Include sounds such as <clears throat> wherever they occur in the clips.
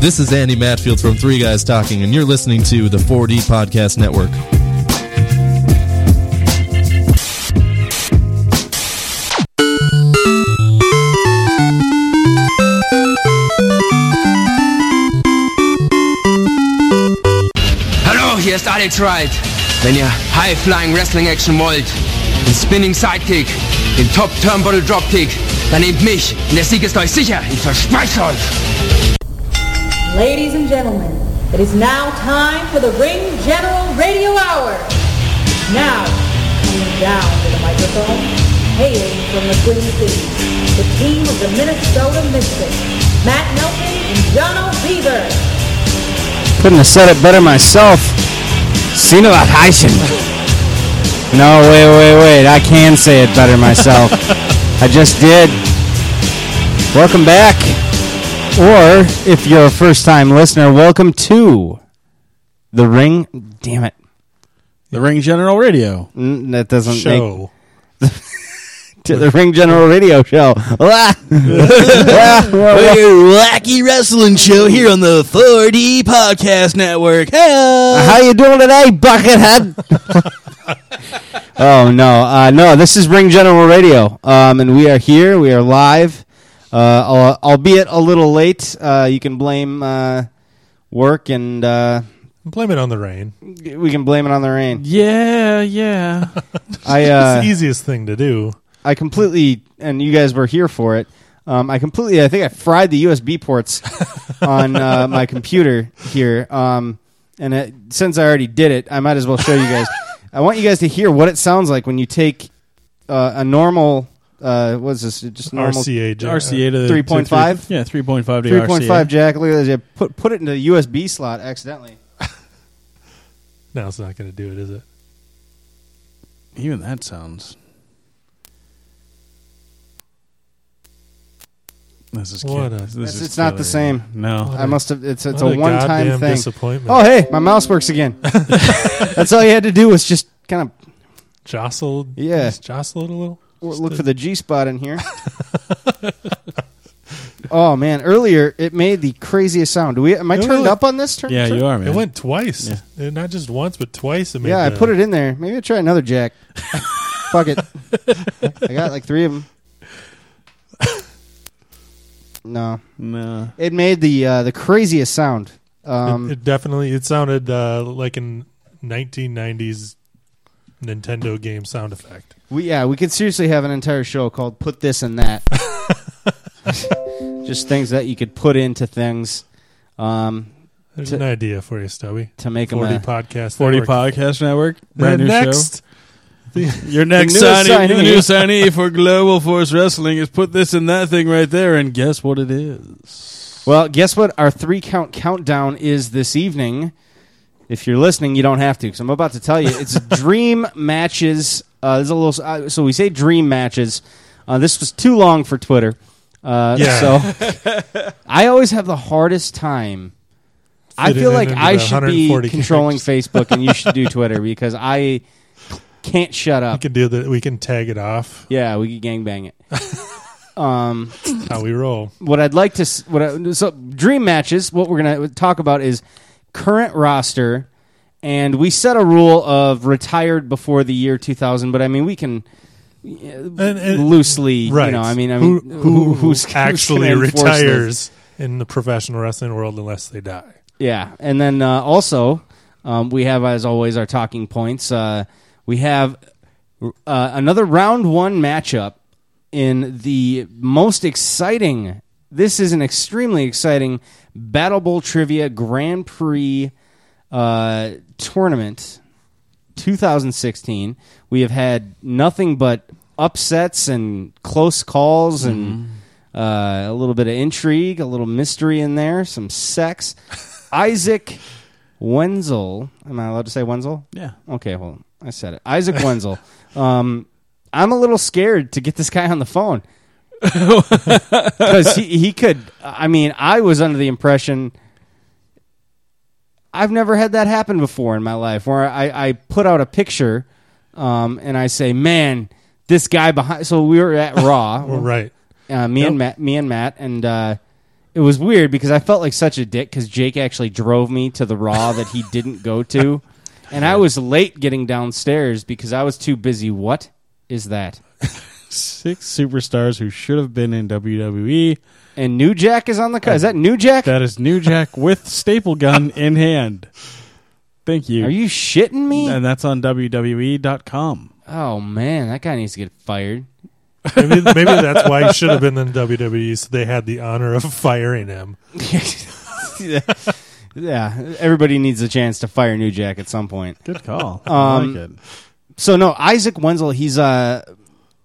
This is Andy Matfield from Three Guys Talking, and you're listening to the 4D Podcast Network. Hallo, hier ist Alex Wright. Wenn ihr High-Flying Wrestling Action wollt, den Spinning Sidekick, den Top Turnbuckle Dropkick, dann nehmt mich und der Sieg ist euch sicher. Ich verspreche euch. Ladies and gentlemen, it is now time for the Ring General Radio Hour. Now, coming down to the microphone, hailing from the Twin Cities, the team of the Minnesota Mystics, Matt Nelson and Jono Beaver. Couldn't have said it better myself. Cena Heichen. No, wait, wait, wait. I can say it better myself. <laughs> I just did. Welcome back. Or, if you're a first time listener, welcome to the Ring. Damn it. The Ring General Radio Mm, That doesn't show. make. <laughs> To the Ring General Radio Show. <laughs> Well, wacky wrestling show here on the 4D Podcast Network. Hey, How you doing today, Buckethead? <laughs> oh no, uh, no! This is Ring General Radio, um, and we are here. We are live, uh, al- albeit a little late. Uh, you can blame uh, work, and uh, Blame it on the rain. we can blame it on the rain. yeah, yeah. <laughs> I it's uh, the easiest thing to do. I completely, and you guys were here for it. Um, I completely, I think I fried the USB ports <laughs> on uh, my computer here. Um, and it, since I already did it, I might as well show you guys. <laughs> I want you guys to hear what it sounds like when you take uh, a normal, uh, what is this? Just normal RCA. jack- RCA to 3.5? Yeah, three point five to three point five RCA. jack. Look at this. You put put it into the USB slot accidentally. <laughs> No, it's not going to do it, is it? Even that sounds. This is What kill- a- this It's, is it's not the killing me. same. No, I must have. It's it's What a one time goddamn thing. disappointment. Oh hey, my mouse works again. <laughs> That's all you had to do was just kind of Jostled. Yeah. Just jostle it a little. Just look to- for the G spot in here. <laughs> oh man, earlier it made the craziest sound. Do we? Am I It turned really- up on this? Turn, yeah, turn- you are man. It went twice. Yeah. Uh, Not just once, but twice. It made Yeah, I the- put it in there. Maybe I'll try another jack. <laughs> Fuck it. I got like three of them. No, No, it made the uh, the craziest sound. It, Um, it definitely. It sounded uh, like an 1990s Nintendo game sound effect. we yeah, we could seriously have an entire show called "Put This and That." <laughs> Just things that you could put into things um, There's To- an idea for you, Stubby. to make them 40 a, podcast. Forty Network. Podcast Network. The Brand new next. show. <laughs> Your next new signee, signee. the new signee for Global Force Wrestling is put this and that thing right there, and guess what it is? Well, guess what? Our three count countdown is this evening. If you're listening, you don't have to because I'm about to tell you. It's <laughs> dream matches. Uh, there's a little. Uh, so we say dream matches. Uh, this was too long for Twitter. Uh, Yeah. So <laughs> I always have the hardest time. I Fitting feel like I should be controlling characters. Facebook and you should do Twitter <laughs> because I can't shut We up. can do that. We can tag it off. Yeah, we could gangbang it. um, How we roll. what I'd like to what I, so dream matches. What we're gonna talk about is current roster, and we set a rule of retired before the year 2000. But I mean, we can And, and- loosely. right? You know, I mean, I who, mean, who, who's who's actually this? retires in the professional wrestling world unless they die? Yeah, and then uh, also um, we have, as always, our talking points. Uh, we have uh, another round one matchup in the most exciting. This is an extremely exciting Battle Bowl Trivia Grand Prix uh, tournament, 2016. We have had nothing but upsets and close calls and. Uh, a little bit of intrigue, a little mystery in there, some sex. <laughs> Isaac Wenzel. Am I allowed to say Wenzel? Yeah. Okay, hold on. I said it. Isaac Wenzel. <laughs> Um, I'm a little scared to get this guy on the phone <laughs> because he, he could. I mean, I was under the impression. I've never had that happen before in my life where I, I put out a picture um, and I say, man, this guy behind. So we were at Raw. <laughs> Well, right. Uh, me and Matt, me and Matt, and uh, it was weird because I felt like such a dick because Jake actually drove me to the Raw <laughs> that he didn't go to, and I was late getting downstairs because I was too busy. What is that? Six superstars who should have been in WWE. And New Jack is on the cut. Is that New Jack? That is New Jack with staple gun <laughs> in hand. Thank you. Are you shitting me? And that's on WWE.com. Oh man, that guy needs to get fired. Maybe, maybe that's why he should have been in <laughs> WWE, so they had the honor of firing him. <laughs> yeah, everybody needs a chance to fire New Jack at some point. Good call. I Um, like it. So no, Isaac Wenzel. He's uh,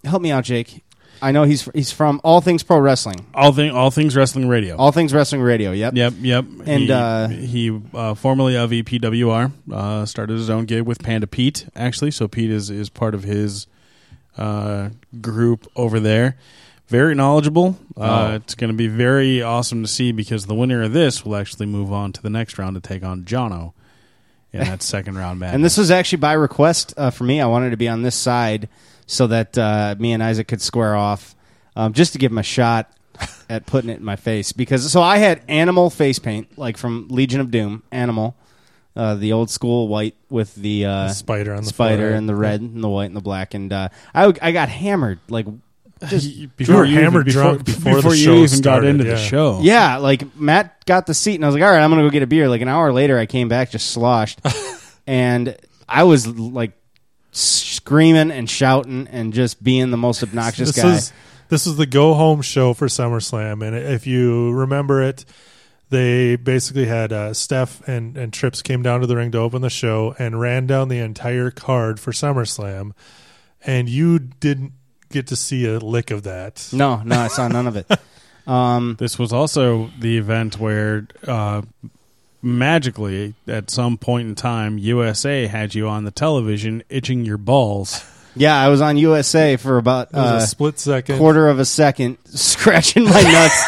help me out, Jake. I know he's he's from All Things Pro Wrestling, All thing, all things wrestling radio. All Things Wrestling Radio. Yep. Yep, yep. And, he, uh, he uh, formerly of EPWR uh, started his own gig with Panda Pete, actually. So Pete is is part of his uh, group over there. Very knowledgeable. Uh, Oh. It's going to be very awesome to see because the winner of this will actually move on to the next round to take on Jono in that <laughs> second round match. And this was actually by request uh, for me. I wanted to be on this side so that uh, me and Isaac could square off, um, just to give him a shot <laughs> at putting it in my face. Because so I had animal face paint, like from Legion of Doom, animal, uh, the old school white with the, uh, The spider on the spider forehead. and the red and the white and the black, and uh, I I got hammered like. Just You were hammered drunk before the you show even started, got into yeah. the show. Yeah, like Matt got the seat, and I was like, "All right, I'm gonna go get a beer." Like an hour later, I came back just sloshed, <laughs> and I was like screaming and shouting and just being the most obnoxious this guy. is this is the go home show for SummerSlam, and if you remember it, they basically had uh, Steph and and Trips came down to the ring to open the show and ran down the entire card for SummerSlam, and you didn't get to see a lick of that. no, no, I saw none of it. <laughs> Um, This was also the event where uh, magically, at some point in time, USA had you on the television itching your balls. yeah, I was on USA for about uh, a split second. quarter of a second, <laughs> scratching my nuts,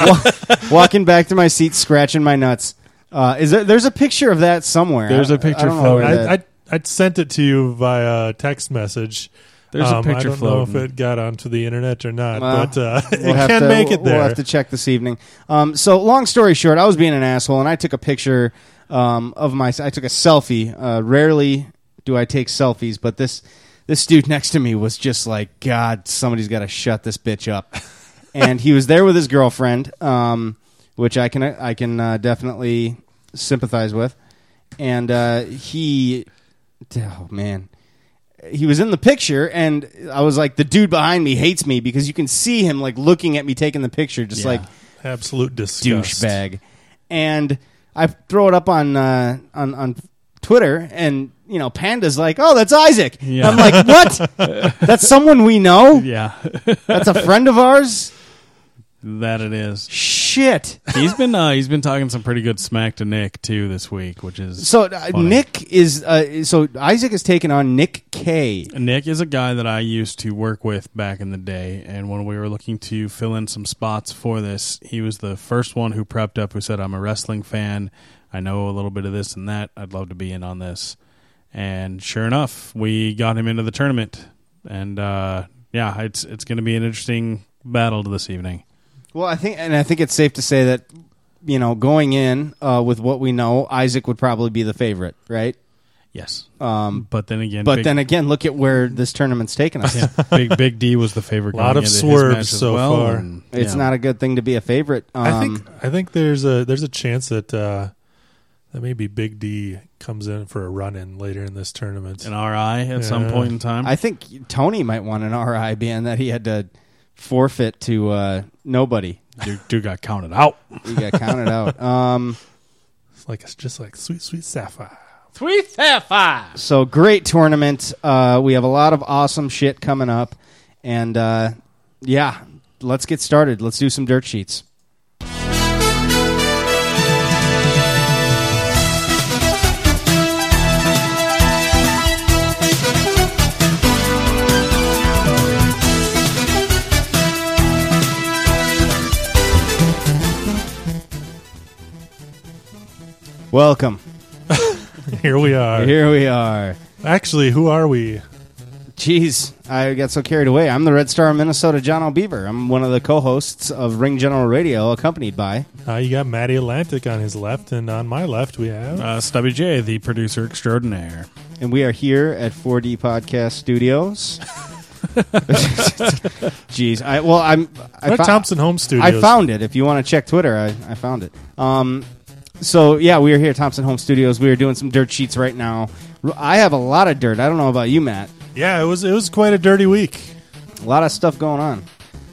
<laughs> wa- walking back to my seat, scratching my nuts. Uh, is there? There's a picture of that somewhere. There's a a picture floating. floating. I, I I sent it to you via text message. There's a Um, picture I don't know if it got onto the internet or not, Well, but uh, it we'll have can to- make it we'll- there. We'll have to check this evening. Um, so, long story short, I was being an asshole, and I took a picture um, of my. I took a selfie. Uh, rarely do I take selfies, but this this dude next to me was just like, God, somebody's got to shut this bitch up. <laughs> and he was there with his girlfriend, um, which I can I can uh, definitely sympathize with. And uh, he, oh man, he was in the picture and I was like the dude behind me hates me because you can see him like looking at me taking the picture just Yeah. like Absolute disgust. douchebag. And I throw it up on uh, on on Twitter and you know Panda's like, "Oh, that's Isaac." Yeah. I'm like, "What? <laughs> that's someone we know? Yeah, That's a friend of ours?" that it is. Shit. He's been uh, he's been talking some pretty good smack to Nick too this week, which is So uh, funny. Nick is uh, so Isaac has taken on Nick K. Nick is a guy that I used to work with back in the day, and when we were looking to fill in some spots for this, he was the first one who prepped up. Who said, "I'm a wrestling fan. I know a little bit of this and that. I'd love to be in on this." And sure enough, we got him into the tournament, and uh, yeah, it's it's going to be an interesting battle this evening. Well, I think, and I think it's safe to say that you know, going in uh, with what we know, Isaac would probably be the favorite, right? Yes. Um, But then again, but Big- then again, look at where this tournament's taken us. yeah, <laughs> Big Big D was the favorite. A Lot of swerves so well, far. and, It's yeah. not a good thing to be a favorite. Um, I think I think there's a there's a chance that uh, that maybe Big D comes in for a run in later in this tournament. an RI at some point in time. I think Tony might want an RI being that he had to forfeit to uh, nobody. dude, dude got counted out. <laughs> He got counted out. Um, It's like it's just like sweet sweet sapphire. Sweet Sapphire. so great tournament. Uh, we have a lot of awesome shit coming up, and uh, yeah, let's get started. Let's do some dirt sheets. Welcome. <laughs> Here we are. Here we are. Actually, who are we? Jeez, I got so carried away. I'm the Red Star of Minnesota, Jono Beaver. I'm one of the co-hosts of Ring General Radio, accompanied by. Uh, you got Matty Atlantic on his left, and on my left we have Uh, Stubby J, the producer extraordinaire. And we are here at 4D Podcast Studios. <laughs> Jeez, I well, I'm I We're at fou- Thompson Home Studios. I found it. If you want to check Twitter, I, I found it. Um, so yeah, we are here at Thompson Home Studios. We are doing some dirt sheets right now. I have a lot of dirt. I don't know about you, Matt. Yeah, it was it was quite a dirty week. A lot of stuff going on.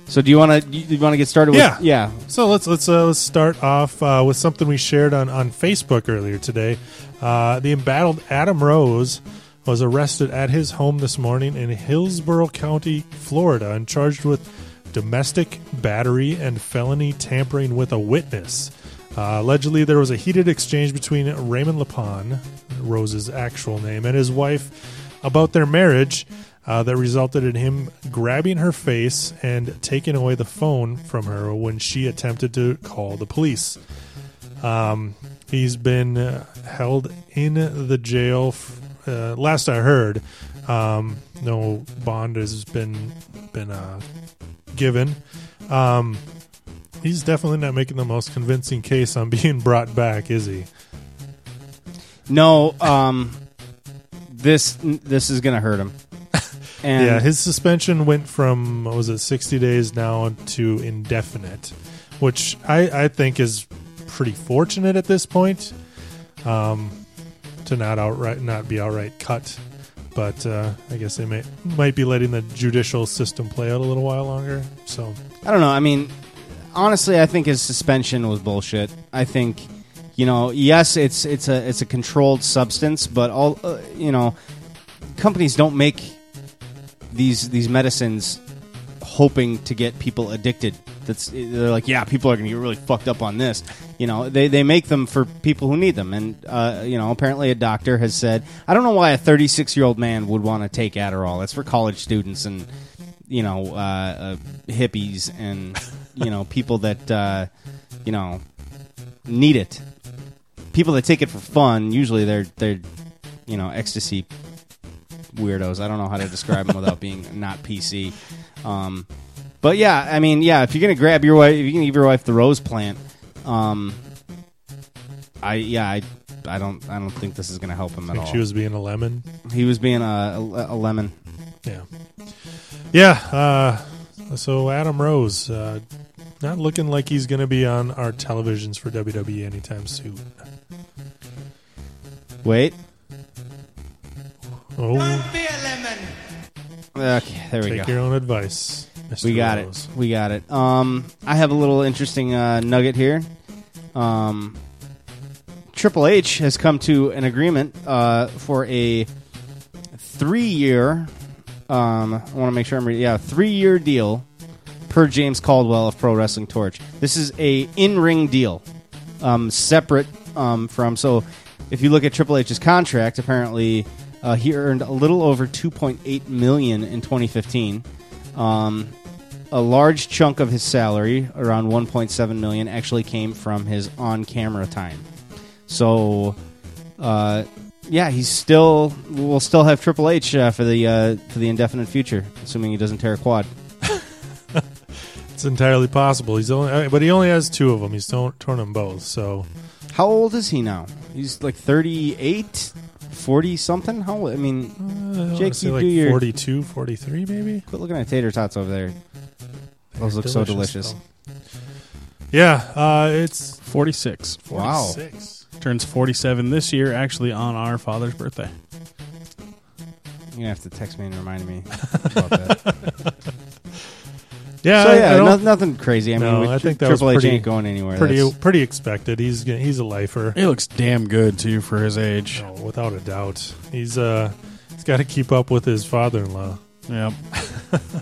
So do you want to you, want to get started? Yeah. with yeah. So let's let's uh, let's start off uh, with something we shared on on Facebook earlier today. Uh, the embattled Adam Rose was arrested at his home this morning in Hillsborough County, Florida, and charged with domestic battery and felony tampering with a witness. Uh, allegedly, there was a heated exchange between Raymond Leppan, Rose's actual name, and his wife about their marriage uh, that resulted in him grabbing her face and taking away the phone from her when she attempted to call the police. Um, he's been uh, held in the jail. F- uh, last I heard, um, no bond has been been uh, given. Um, he's definitely not making the most convincing case on being brought back, is he? No, um, this this is gonna hurt him. <laughs> And yeah, his suspension went from what was it sixty days now to indefinite, which I, I think is pretty fortunate at this point, um, to not outright not be outright cut. But uh, I guess they may might be letting the judicial system play out a little while longer. So I don't know. I mean, honestly, I think his suspension was bullshit. I think, you know, yes, it's it's a it's a controlled substance, but all uh, you know, companies don't make these these medicines hoping to get people addicted. That's they're like, yeah, people are going to get really fucked up on this. You know, they they make them for people who need them, and uh, you know, apparently a doctor has said, I don't know why a 36 year old man would want to take Adderall. That's for college students and you know, uh, uh, hippies and you know people that uh, you know need it. People that take it for fun, usually they're they're you know ecstasy weirdos. I don't know how to describe them without being not PC. Um, but yeah, I mean, yeah, if you're gonna grab your wife, if you can give your wife the rose plant, um, I yeah, I, I don't I don't think this is gonna help him at all. she was being a lemon. he was being a, a, a lemon. Yeah, yeah. Uh, so Adam Rose, uh, not looking like he's going to be on our televisions for WWE anytime soon. Wait, Oh, okay, there we take go. Take your own advice. Mr. We got Rose. it. We got it. Um, I have a little interesting uh, nugget here. Um, Triple H has come to an agreement uh, for a three-year. Um, I want to make sure I'm reading. Yeah, three-year deal per James Caldwell of Pro Wrestling Torch. This is a in-ring deal, um, separate um, from. So, if you look at Triple H's contract, apparently uh, he earned a little over 2.8 million in 2015. Um, a large chunk of his salary, around 1.7 million, actually came from his on-camera time. So, uh, yeah, he's still we'll still have Triple H uh, for the uh, for the indefinite future, assuming he doesn't tear a quad. <laughs> It's entirely possible. He's only, uh, but he only has two of them. He's torn, torn them both. So How old is he now? He's like 38, forty something. How I mean, I Jake, you like do your 42, 43 maybe. Quit looking at tater tots over there. Those look so delicious. Yeah, uh, it's 46. Wow. 46. Turns 47 this year, actually on our father's birthday. You're gonna have to text me and remind me <laughs> about that. Yeah, so yeah, no, nothing crazy. I mean, no, with I think that was Triple H pretty, ain't going anywhere. Pretty, That's- pretty expected. He's he's a lifer. He looks damn good, too, for his age. No, without a doubt. He's uh, he's got to keep up with his father-in-law. Yep. <laughs>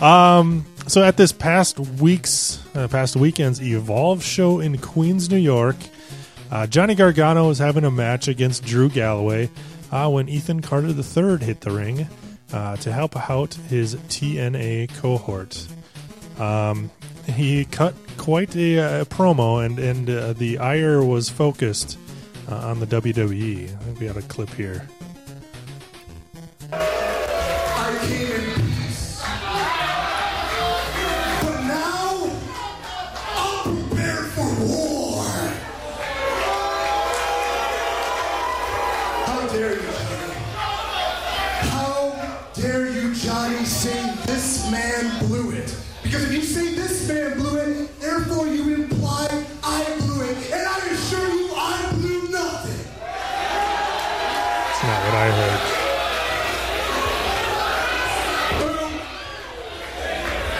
Um, so at this past week's, uh, past weekend's Evolve show in Queens, New York, uh, Johnny Gargano was having a match against Drew Galloway uh, when Ethan Carter III hit the ring uh, to help out his TNA cohort. Um, he cut quite a, uh promo, and and uh, the ire was focused uh, on the WWE. I think we have a clip here.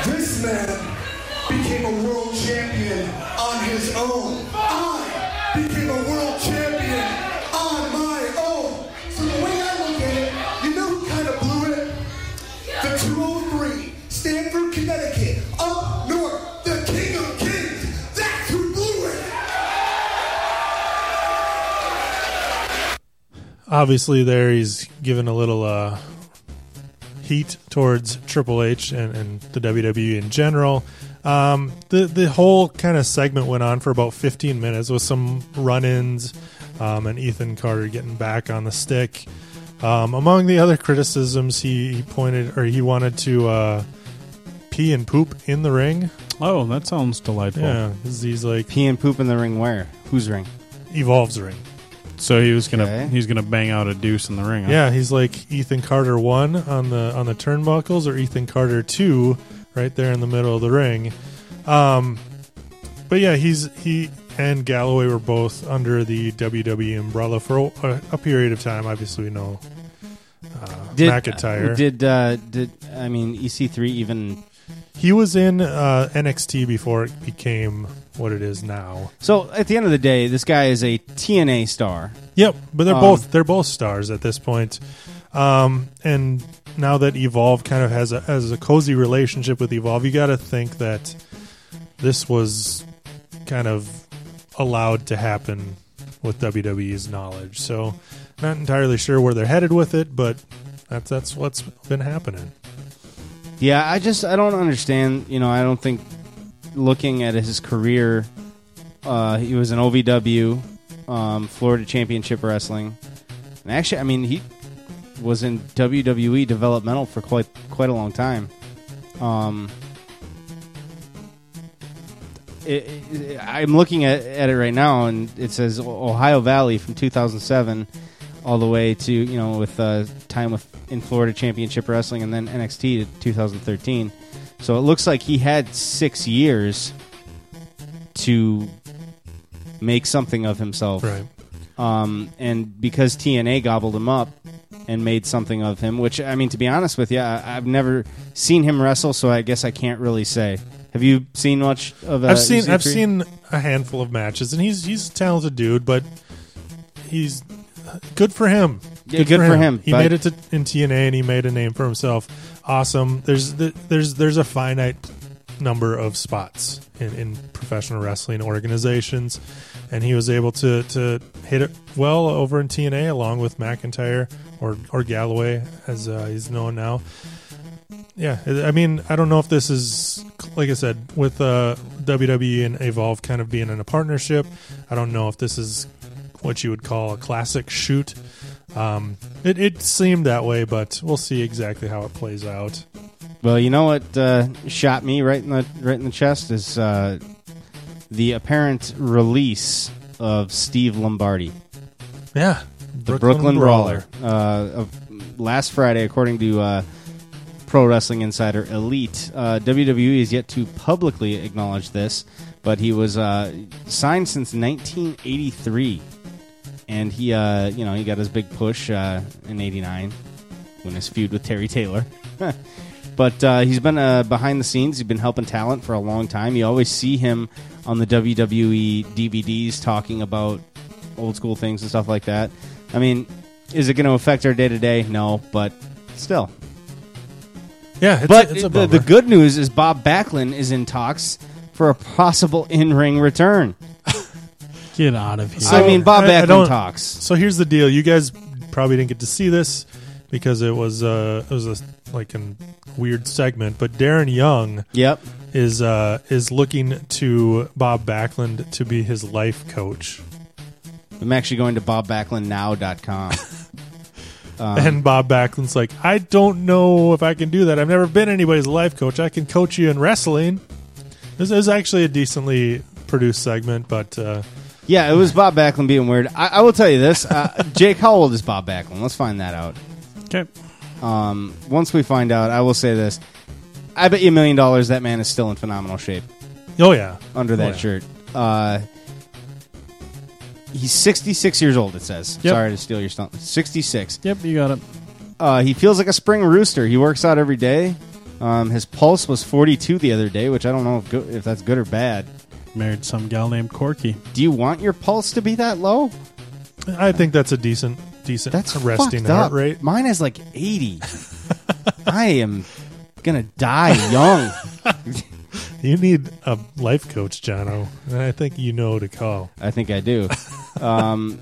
This man became a world champion on his own. I became a world champion on my own. So the way I look at it, you know who kind of blew it? The 203, Stamford, Connecticut, up north, the king of kings. That's who blew it. obviously there he's given a little uh, heat towards Triple H and, and the WWE in general. Um, the the whole kind of segment went on for about 15 minutes with some run-ins um, and Ethan Carter getting back on the stick. Um, among the other criticisms, he, he pointed or he wanted to uh, pee and poop in the ring. Oh, that sounds delightful. Yeah, 'cause he's like pee and poop in the ring. Where? Whose ring? Evolve's ring. So he was gonna Okay. he's gonna bang out a deuce in the ring. huh? Yeah, he's like Ethan Carter one on the on the turnbuckles, or Ethan Carter two right there in the middle of the ring. Um, but yeah, he's he and Galloway were both under the WWE umbrella for a, a period of time. Obviously, we know uh, McIntyre. Did uh, did I mean EC3 even? he was in uh, NXT before it became what it is now. So at the end of the day, this guy is a TNA star. Yep, but they're Um, both they're both stars at this point. Um, and now that Evolve kind of has a has a cozy relationship with Evolve, you got to think that this was kind of allowed to happen with WWE's knowledge. So, not entirely sure where they're headed with it, but that's that's what's been happening. Yeah, I just I don't understand. You know, I don't think looking at his career, uh, he was an OVW, um, Florida Championship Wrestling, and actually, I mean, he was in WWE developmental for quite quite a long time. Um, it, it- I'm looking at, at it right now, and it says Ohio Valley from 2007 all the way to you know with uh, time with in Florida Championship Wrestling and then NXT to 2013. So it looks like he had six years to make something of himself. Right. Um, and because TNA gobbled him up and made something of him, which I mean, to be honest with you, I, I've never seen him wrestle, so I guess I can't really say. Have you seen much of? Uh, I've seen I've seen a handful of matches, and he's he's a talented dude, but he's good for him. Yeah, good for him, He but- made it to in TNA, and he made a name for himself. Awesome. There's the, there's there's a finite number of spots in, in professional wrestling organizations, and he was able to to hit it well over in TNA along with McIntyre or or Galloway as uh, he's known now. Yeah, I mean, I don't know if this is like I said with uh, WWE and Evolve kind of being in a partnership. I don't know if this is what you would call a classic shoot. Um, it, it seemed that way, but we'll see exactly how it plays out. Well, you know what uh, shot me right in the right in the chest is uh, the apparent release of Steve Lombardi. Yeah, the Brooklyn, Brawler. Uh, of last Friday, according to uh, Pro Wrestling Insider Elite, uh, WWE has yet to publicly acknowledge this, but he was uh, signed since 1983, and he, uh, you know, he got his big push uh, in '89 when his feud with Terry Taylor. <laughs> but uh, he's been uh, behind the scenes. He's been helping talent for a long time. You always see him on the WWE DVDs talking about old school things and stuff like that. I mean, is it going to affect our day to day? No, but still. Yeah, it's, but it's a the, the good news is Bob Backlund is in talks for a possible in ring return. Get out of here. So, I mean, Bob I- I Backlund don't- talks. So here's the deal: you guys probably didn't get to see this because it was uh, it was a, like a weird segment. But Darren Young, Yep. is uh, is looking to Bob Backlund to be his life coach, I'm actually going to bobbacklundnow.com. <laughs> Um, and Bob Backlund's like, I don't know if I can do that. I've never been anybody's life coach. I can coach you in wrestling. This is actually a decently produced segment, but uh, Yeah, it was Bob Backlund being weird. I, I will tell you this: uh, <laughs> Jake, how old is Bob Backlund? Let's find that out. Okay. Um, once we find out, I will say this: I bet you a million dollars that man is still in phenomenal shape oh yeah, under that Oh, yeah. shirt. Uh, he's 66 years old. It says. Yep. Sorry to steal your stunt. 66. Yep, you got it. Uh, he feels like a spring rooster. He works out every day. Um, his pulse was 42 the other day, which I don't know if, go- if that's good or bad. Married some gal named Corky. Do you want your pulse to be that low? I think that's a decent decent That's resting fucked heart rate. Mine is like 80. <laughs> I am gonna die young. You need a life coach, Jono, and I think you know who to call. I think I do. Um,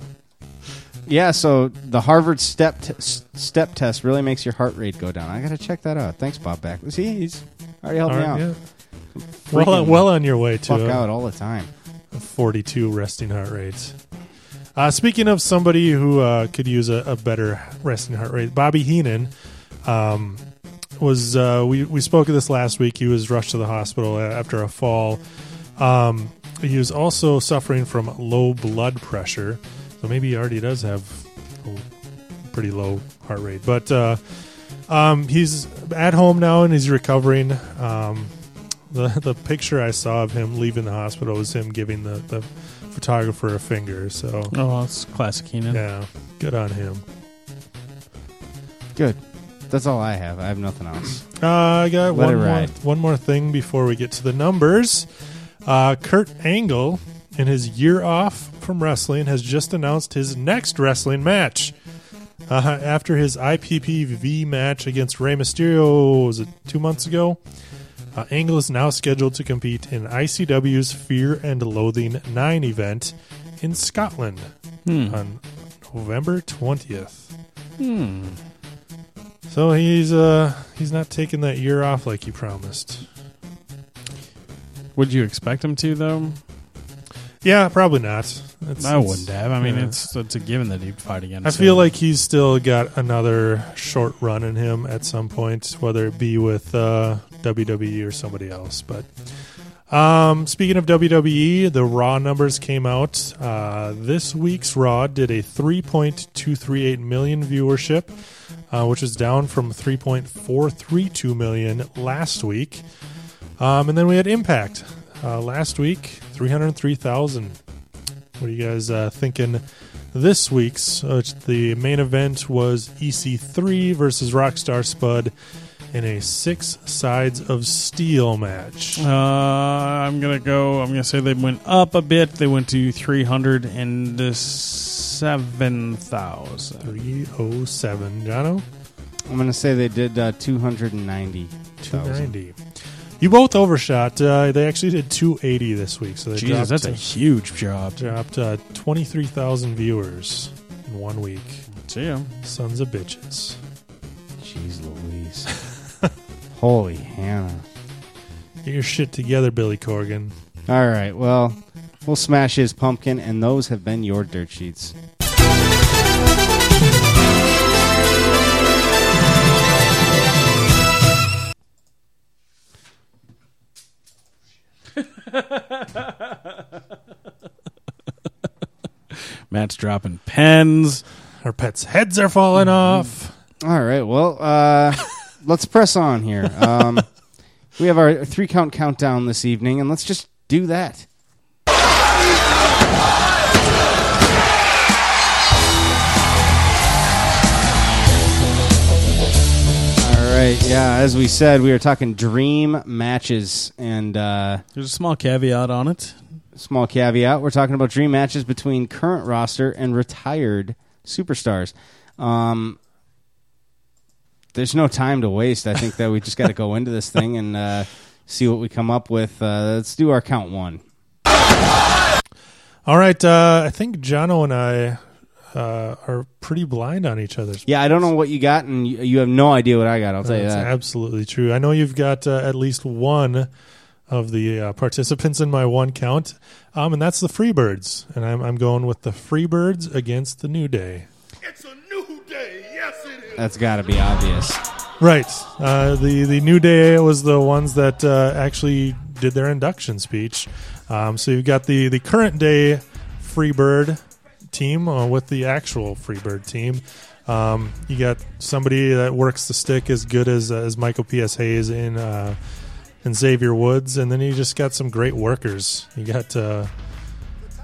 yeah, so the Harvard step t- s- step test really makes your heart rate go down. I gotta check that out. Thanks, Bob Back. See, he's already helped me All out. yeah. Well, well on your way to fuck a- out all the time. 42 resting heart rates. Uh, speaking of somebody who uh, could use a, a better resting heart rate, Bobby Heenan um, was. Uh, we we spoke of this last week. He was rushed to the hospital a- after a fall. Um, he was also suffering from low blood pressure, so maybe he already does have a pretty low heart rate. But uh, um, he's at home now and he's recovering. Um, the <laughs> the picture I saw of him leaving the hospital was him giving the, the photographer a finger. So Oh, well, it's classic Heenan. yeah, good on him. Good. That's all I have. I have nothing else. Uh, I got Let one more ride. one more thing before we get to the numbers. Uh, Kurt Angle, in his year off from wrestling, has just announced his next wrestling match. Uh, after his IPPV match against Rey Mysterio, was it two months ago? Uh, Angle is now scheduled to compete in ICW's Fear and Loathing 9 event in Scotland on November 20th. Hmm. So he's uh he's not taking that year off like he promised. Would you expect him to, though? Yeah, probably not. It's- I it's- wouldn't have. I mean, yeah. it's it's a given that he'd fight again. I feel like he's still got another short run in him at some point, whether it be with uh, WWE or somebody else. But um, speaking of WWE, the Raw numbers came out. Uh, this week's Raw did a 3.238 million viewership, uh, which is down from 3.432 million last week. Um, and then we had Impact uh, last week, 303,000. What are you guys uh, thinking this week's? Uh, the main event was EC3 versus Rockstar Spud in a six sides of steel match. Uh, I'm gonna go. I'm gonna say they went up a bit. They went to three hundred and seven thousand. 307. Jono? I'm gonna say they did uh, 290. 290. You both overshot. Uh, they actually did 280 this week. So they Jesus, dropped, that's a huge job. dropped uh, 23,000 viewers in one week. See. Sons of bitches. Jeez Louise. <laughs> Holy Hannah. Get your shit together, Billy Corgan. All right, well, we'll smash his pumpkin, and those have been your dirt sheets. <laughs> Matt's dropping pens. Our pets' heads are falling Mm-hmm. off. All right. Well, uh, <laughs> let's press on here. Um, we have our three count countdown this evening, and let's just do that. Right. Yeah. As we said, we are talking dream matches, and uh, There's a small caveat on it. small caveat: we're talking about dream matches between current roster and retired superstars. Um, there's no time to waste. I think that we just got to go into this thing and uh, see what we come up with. Uh, let's do our count one. All right. Uh, I think Jono and I uh, are pretty blind on each other's. Yeah, I don't know what you got, and you, you have no idea what I got. I'll tell you That's that. absolutely true. I know you've got uh, at least one of the uh, participants in my one count, um, and that's the Freebirds. And I'm, I'm going with the Freebirds against the New Day. It's a new day, yes it is. That's got to be obvious. Right. Uh, the the New Day was the ones that uh, actually did their induction speech. Um, so you've got the the current day Freebird team uh, with the actual Freebird team. Um, you got somebody that works the stick as good as as Michael P.S. Hayes in uh, and Xavier Woods, and then you just got some great workers. You got. Uh,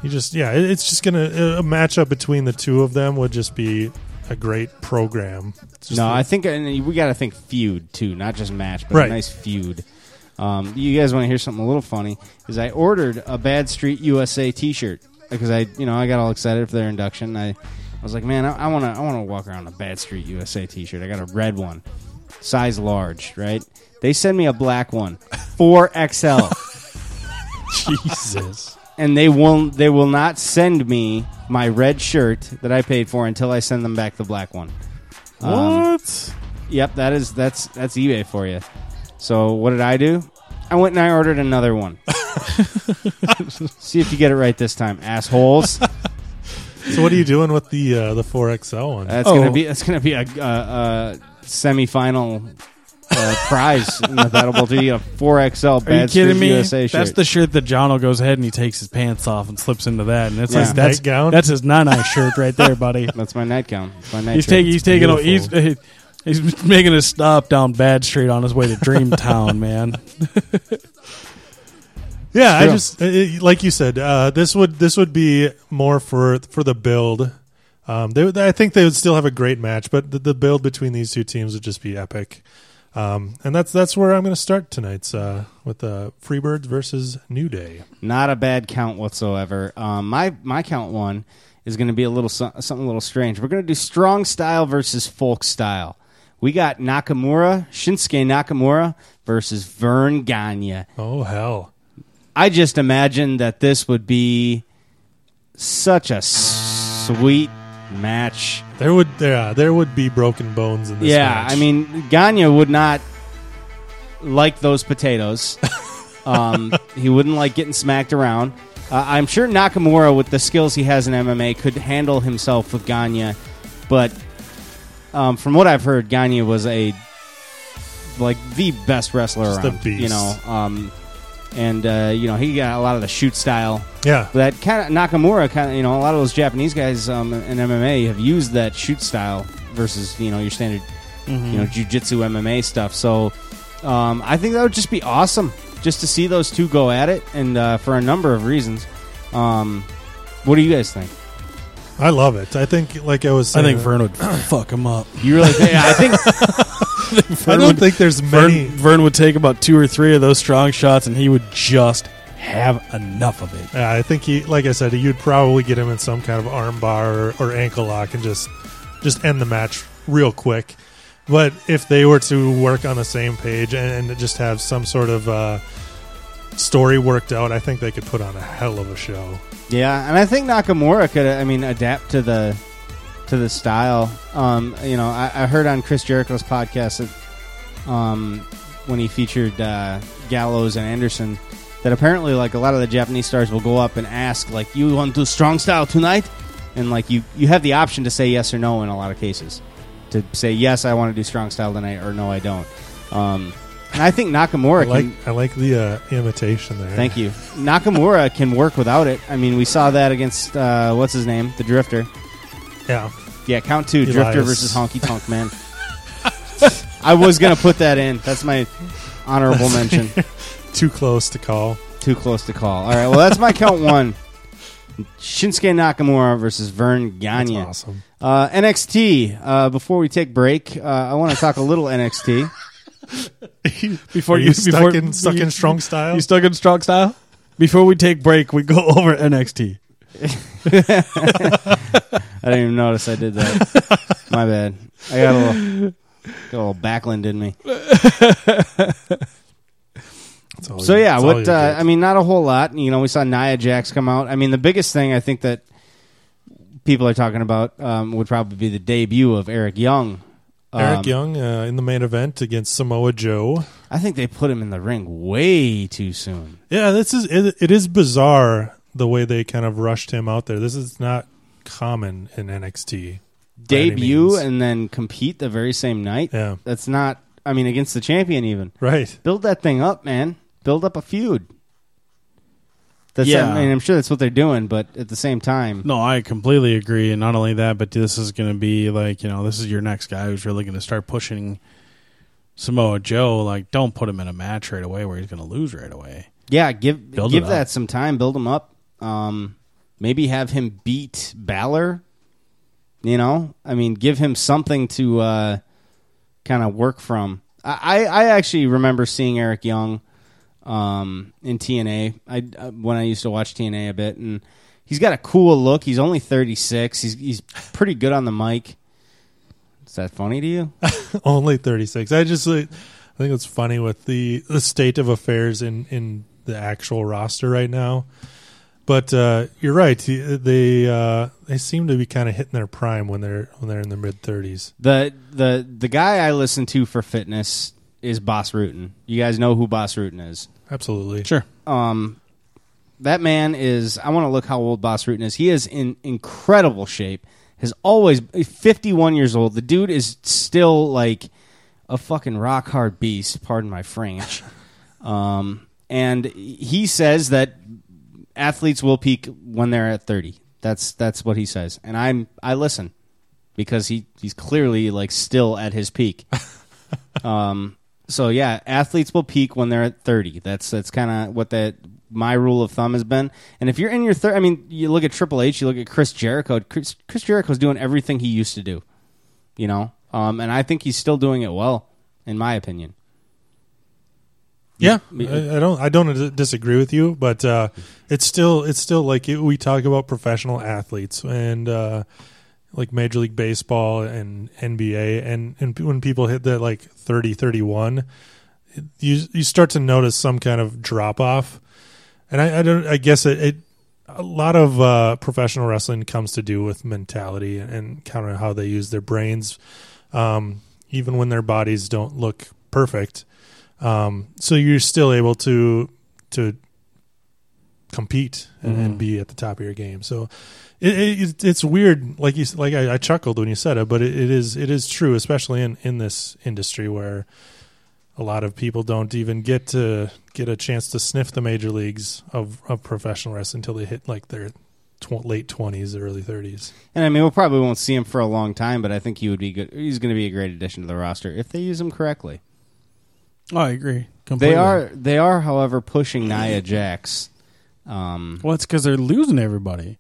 you just yeah, it- it's just gonna a matchup between the two of them would just be a great program. No, a- I think and we got to think feud too, not just match, but Right. a nice feud. Um, you guys want to hear something a little funny? Is I ordered a Bad Street USA T-shirt because I, you know, I got all excited for their induction. I, I was like, man, I want to, I want to walk around a Bad Street USA T-shirt. I got a red one, size large, right? They send me a black one, four XL. <laughs> Jesus. and they will they will not send me my red shirt that I paid for until I send them back the black one. Um, What? Yep, that is that's that's eBay for you. So what did I do? I went and I ordered another one. <laughs> See if you get it right this time, assholes. So what are you doing with the uh, the four XL one? That's gonna be that's gonna be a, a, a semifinal uh, prize in the Battle Bowl. You get a four XL Are you Bad kidding Street me? USA shirt. That's the shirt that Jono goes ahead and he takes his pants off and slips into that, and it's Yeah. like that's Nightgown? that's his nana shirt right there, buddy. That's my nightgown. That's my night he's shirt. taking he's taking a, he's beautiful. He's making a stop down Bad Street on his way to Dreamtown, <laughs> man. yeah, I just uh, it- like you said, uh, this would this would be more for for the build. Um, they, I think they would still have a great match, but the, the build between these two teams would just be epic. Um, and that's that's where I'm going to start tonight's uh, with the Freebirds versus New Day. Not a bad count whatsoever. Um, my my count one is going to be a little something a little strange. We're going to do strong style versus folk style. We got Nakamura, Shinsuke Nakamura versus Verne Gagne. Oh hell! I just imagine that this would be such a sweet match. There would yeah there would be broken bones in this. yeah, match. I mean Gagne would not like those potatoes. <laughs> um, he wouldn't like getting smacked around. Uh, I'm sure Nakamura, with the skills he has in MMA, could handle himself with Gagne, but um, from what I've heard, Gagne was a like the best wrestler Just around. beast. You know, um, and uh, you know he got a lot of the shoot style. yeah, That kind of Nakamura, kind of you know, a lot of those Japanese guys um, in MMA have used that shoot style versus you know your standard, you know, jujitsu MMA stuff. So um, I think that would just be awesome, just to see those two go at it, and uh, for a number of reasons. Um, what do you guys think? I love it. I think like I was I saying, think Verne would <clears throat> fuck him up. You really? Think, yeah, I think <laughs> I Verne don't would, think there's Verne, many. Verne would take about two or three of those strong shots, and he would just have enough of it. Yeah, I think he, like I said, you'd probably get him in some kind of arm bar or, or ankle lock and just just end the match real quick. But if they were to work on the same page and, and just have some sort of uh, story worked out, I think they could put on a hell of a show. Yeah, and I think Nakamura could, I mean, adapt to the to the style. Um, you know, I, I heard on Chris Jericho's podcast that um, when he featured uh, Gallows and Anderson, that apparently like a lot of the Japanese stars will go up and ask like, "You want to do strong style tonight?" And like you you have the option to say yes or no in a lot of cases. To say yes, I want to do strong style tonight, or no, I don't. Um, and I think Nakamura I like can. I like the uh, imitation there. Thank you. <laughs> Nakamura can work without it. I mean, we saw that against uh, what's his name, the Drifter. Yeah, Yeah, count two. Elias. Drifter versus Honky Tonk Man. I was gonna put that in. That's my honorable mention. <laughs> Too close to call. Too close to call. All right. Well, that's my count one. Shinsuke Nakamura versus Verne Gagne. That's awesome. Uh, NXT. Uh, before we take break, uh, I want to talk a little NXT. <laughs> Before Are you stuck in- stuck in strong style? You stuck in strong style? Before we take break, we go <laughs> over NXT. <laughs> I didn't even notice I did that. My bad. I got a little, got a little backland in me. So you- yeah, what uh. I mean, not a whole lot. You know, we saw Nia Jax come out. I mean, the biggest thing I think that people are talking about um, would probably be the debut of Eric Young. Eric Um, Young uh, in the main event against Samoa Joe. I think they put him in the ring way too soon. Yeah, this is it, it is bizarre the way they kind of rushed him out there. This is not common in NXT. Debut and then compete the very same night. Yeah. That's not. I mean, against the champion, even right. build that thing up, man. Build up a feud. That's Yeah. I mean, I'm sure that's what they're doing, but at the same time, No, I completely agree. And not only that, but this is going to be like, you know, this is your next guy who's really going to start pushing Samoa Joe. Like, don't put him in a match right away where he's going to lose right away. Yeah, give Build give that some time. Build him up. Um, maybe have him beat Balor. You know, I mean, give him something to uh, kind of work from. I, I I actually remember seeing Eric Young um, in TNA. I uh, when I used to watch TNA a bit, and he's got a cool look. He's only thirty six. He's he's pretty good on the mic. Is that funny to you? <laughs> Only 36. I just like, I think it's funny with the the state of affairs in in the actual roster right now. But uh, you're right. They uh, they seem to be kind of hitting their prime when they're when they're in their mid 30s. The the the guy I listen to for fitness is Bas Rutten. You guys know who Bas Rutten is. Absolutely. Sure. Um, that man is. I want to look how old Bas Rutten is. He is in incredible shape. Has always 51 years old. The dude is still like a fucking rock hard beast. Pardon my French. <laughs> um, and he says that athletes will peak when they're at 30. That's that's what he says, and I'm I listen because he he's clearly like still at his peak. <laughs> um, so yeah, athletes will peak when they're at 30. That's that's kind of what that my rule of thumb has been. And if you're in your third, I mean, you look at Triple H, you look at Chris Jericho. Chris, Chris Jericho's doing everything he used to do, you know. Um, and I think he's still doing it well, in my opinion. Yeah, I, I don't I don't disagree with you, but uh, it's still it's still like it, we talk about professional athletes and uh, like Major League Baseball and NBA, and and when people hit that like 30, 31, it- you you start to notice some kind of drop off, and I, I don't I guess it. it a lot of uh, professional wrestling comes to do with mentality and kind of how they use their brains, um, even when their bodies don't look perfect. Um, so you're still able to to compete and, and be at the top of your game. So it, it, it's weird, like you like I, I chuckled when you said it, but it, it is it is true, especially in in this industry where a lot of people don't even get to get a chance to sniff the major leagues of, of professional wrestling until they hit like their tw- late twenties, early thirties. And I mean, we'll probably won't see him for a long time, but I think he would be good. He's going to be a great addition to the roster if they use him correctly. Oh, I agree. Completely. They are, they are, however, pushing Nia Jax. Um, Well, it's because they're losing everybody.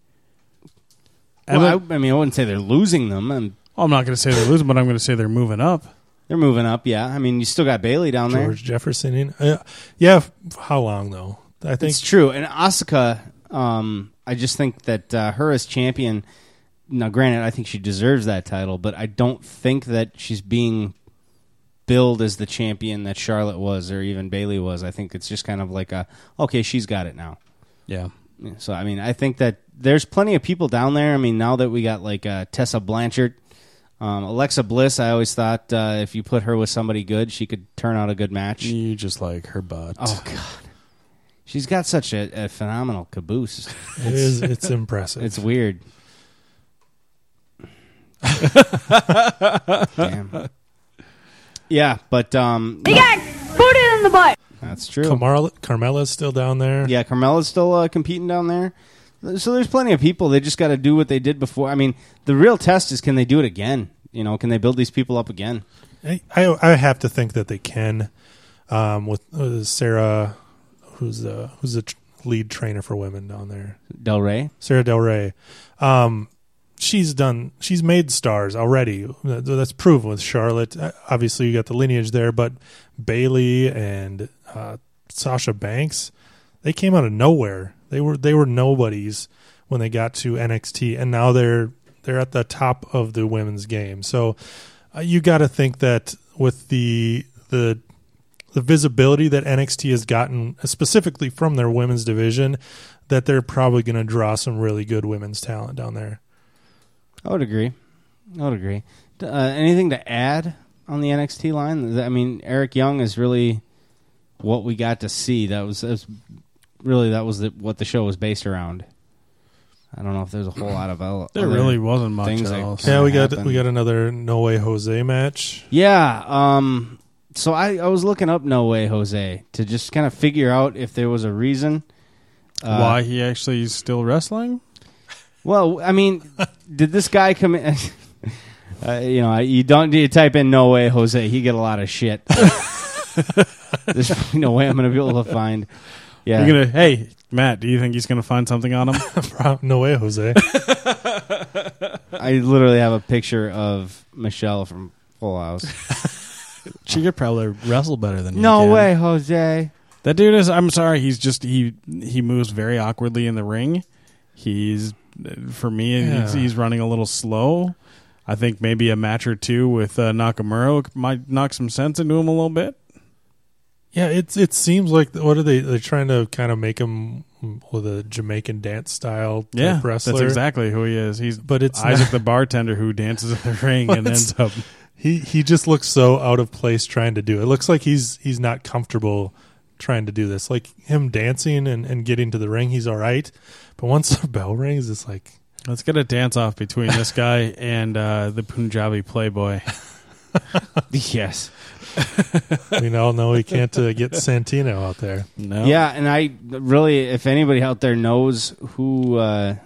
Well, I, I mean, I wouldn't say they're losing them, and Well, I'm not going to say they're losing, but I'm going to say they're moving up. they're moving up. Yeah, I mean, you still got Bayley down there. George Jefferson, in, uh, yeah. f- How long though? I think It's true. And Asuka, um, I just think that uh, her as champion. Now, granted, I think she deserves that title, but I don't think that she's being billed as the champion that Charlotte was, or even Bayley was. I think it's just kind of like a okay, she's got it now. Yeah. Yeah, So I mean, I think that there's plenty of people down there. I mean, now that we got like uh, Tessa Blanchard, um, Alexa Bliss, I always thought uh, if you put her with somebody good, she could turn out a good match. You just like her butt. Oh God, she's got such a, a phenomenal caboose. it is. It's <laughs> impressive. It's weird. Damn. Yeah, but um, He got booted in the butt. that's true. Carmella, Carmella's still down there. Yeah, Carmella's still uh, competing down there. So there's plenty of people. They just got to do what they did before. I mean, the real test is can they do it again? You know, can they build these people up again? I, I I have to think that they can. Um, with uh, Sara, who's the who's the tr- lead trainer for women down there, Del Rey. Sara Del Rey. Um, she's done. She's made stars already. That's proven with Charlotte. Uh, Obviously, you got the lineage there, but Bayley and uh, Sasha Banks, they came out of nowhere. They were they were nobodies when they got to NXT, and now they're they're at the top of the women's game. So uh, you got to think that with the the the visibility that NXT has gotten specifically from their women's division, that they're probably going to draw some really good women's talent down there. I would agree. I would agree. Uh, anything to add on the NXT line? I mean, Eric Young is really what we got to see. That was, that was really that was the, what the show was based around. I don't know if there's a whole lot of el- There really wasn't much else. Yeah, we got happened. we got another No Way Jose match. Yeah. Um. So I, I was looking up No Way Jose to just kind of figure out if there was a reason uh, Why he actually is still wrestling? Well, I mean, did this guy come in? <laughs> uh, you know, you don't you type in "No way, Jose." He get a lot of shit. There's probably no way I'm going to be able to find. Yeah, You're gonna, hey, Matt, do you think he's going to find something on him? <laughs> no way, Jose. <laughs> I literally have a picture of Michelle from Full House. <laughs> she could probably wrestle better than you no can. way, Jose. That dude is. I'm sorry. He's just he he moves very awkwardly in the ring. He's for me. He's, he's running a little slow. I think maybe a match or two with uh, Nakamura might knock some sense into him a little bit. Yeah, it's it seems like what are they? They're trying to kind of make him with a Jamaican dance style type Yeah, wrestler. that's exactly who he is. He's But it's Isaac not- the bartender who dances in the <laughs> ring and ends up. He he just looks so out of place trying to do it. It looks like he's he's not comfortable trying to do this. Like him dancing and, and getting to the ring, he's all right. But once <laughs> the bell rings, it's like Let's get a dance off between this guy <laughs> and uh, the Punjabi Playboy. yes. <laughs> we all know he can't uh, get Santino out there. No. Yeah, and I really, if anybody out there knows who uh,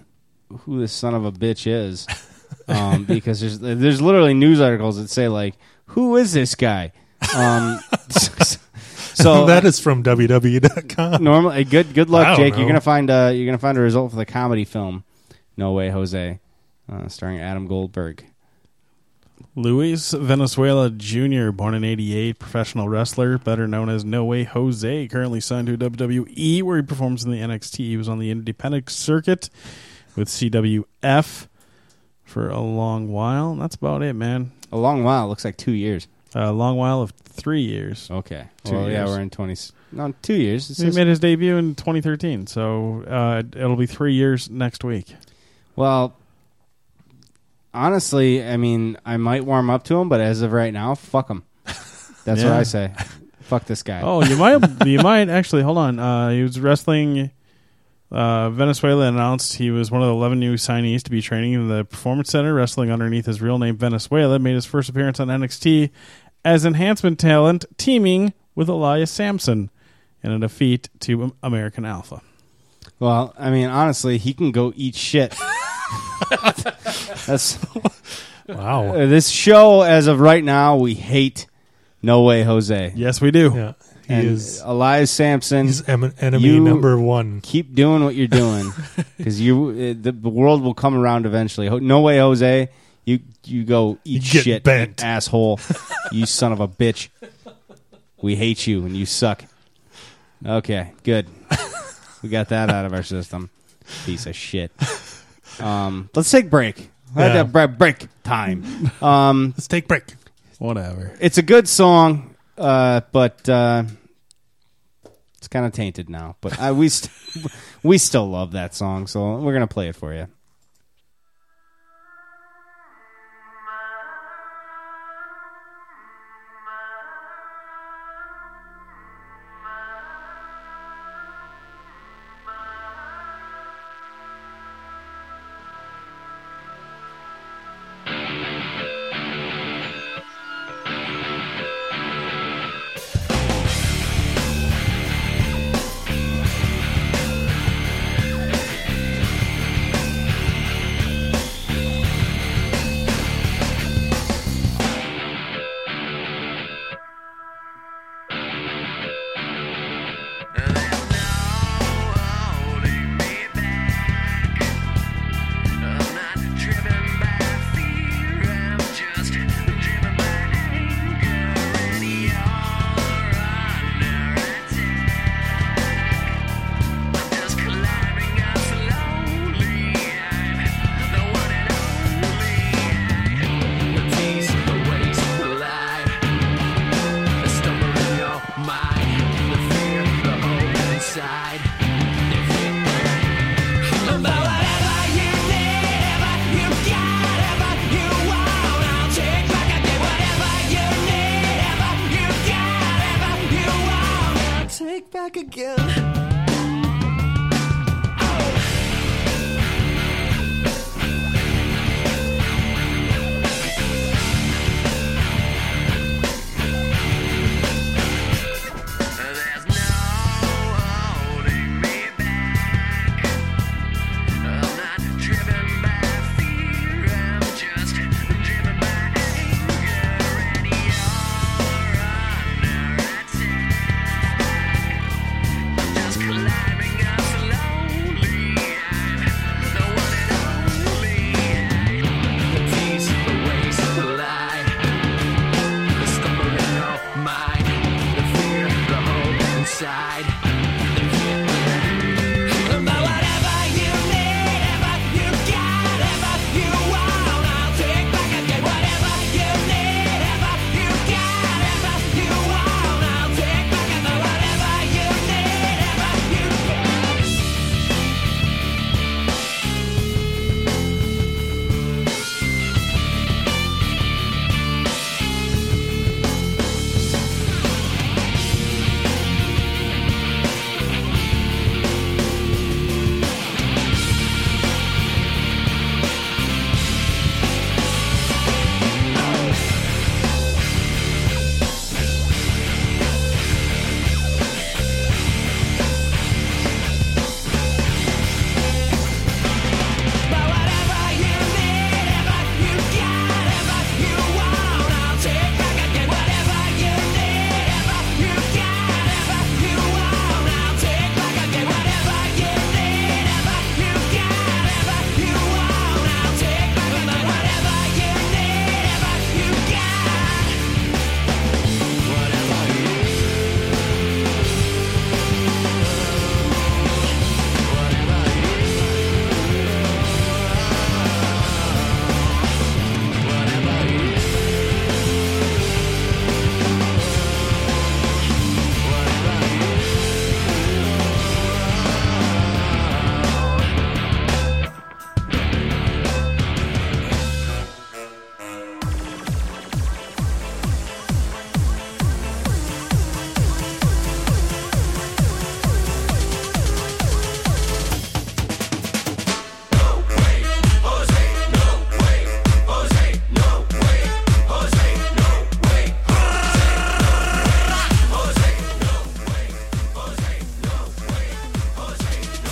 who this son of a bitch is, <laughs> um, because there's there's literally news articles that say like, "Who is this guy?" Um, <laughs> so that is from WWE.com. normally good good luck, Jake. know. You're gonna find uh, you're gonna find a result for the comedy film, No Way Jose, uh, starring Adam Goldberg. Luis Valenzuela Jr., born in 88, professional wrestler, better known as No Way Jose, currently signed to WWE, where he performs in the NXT. He was on the independent circuit with CWF for a long while. That's about it, man. A long while. Looks like two years. A long while of three years. Okay. Two well, yeah, we're in twenty. No, two years. He made his debut in 2013, so uh, it'll be three years next week. Well, honestly, I mean, I might warm up to him, but as of right now, fuck him. That's what I say. fuck this guy. Oh, you might you might actually hold on. Uh, he was wrestling. Uh, Valenzuela announced he was one of the 11 new signees to be training in the Performance Center, wrestling underneath his real name Valenzuela. Made his first appearance on NXT as enhancement talent, teaming with Elias Samson in a defeat to American Alpha. Well, I mean, honestly, he can go eat shit. That's Wow. uh, this show. As of right now, we hate No Way Jose. Yes, we do. Yeah, he and is. Elias Samson. He's em- enemy you number one. Keep doing what you're doing <laughs> because you uh, the, the world will come around eventually. Ho- No way, Jose. You you go eat You get shit, bent. you asshole. <laughs> you son of a bitch. We hate you and you suck. Okay, good. <laughs> we got that out of our system. Piece of shit. Um, let's take break. Yeah. that bre- break time. Um, <laughs> Let's take break. Whatever. it's a good song, uh, but uh, it's kind of tainted now. But I, we st- <laughs> we still love that song, so we're gonna play it for you.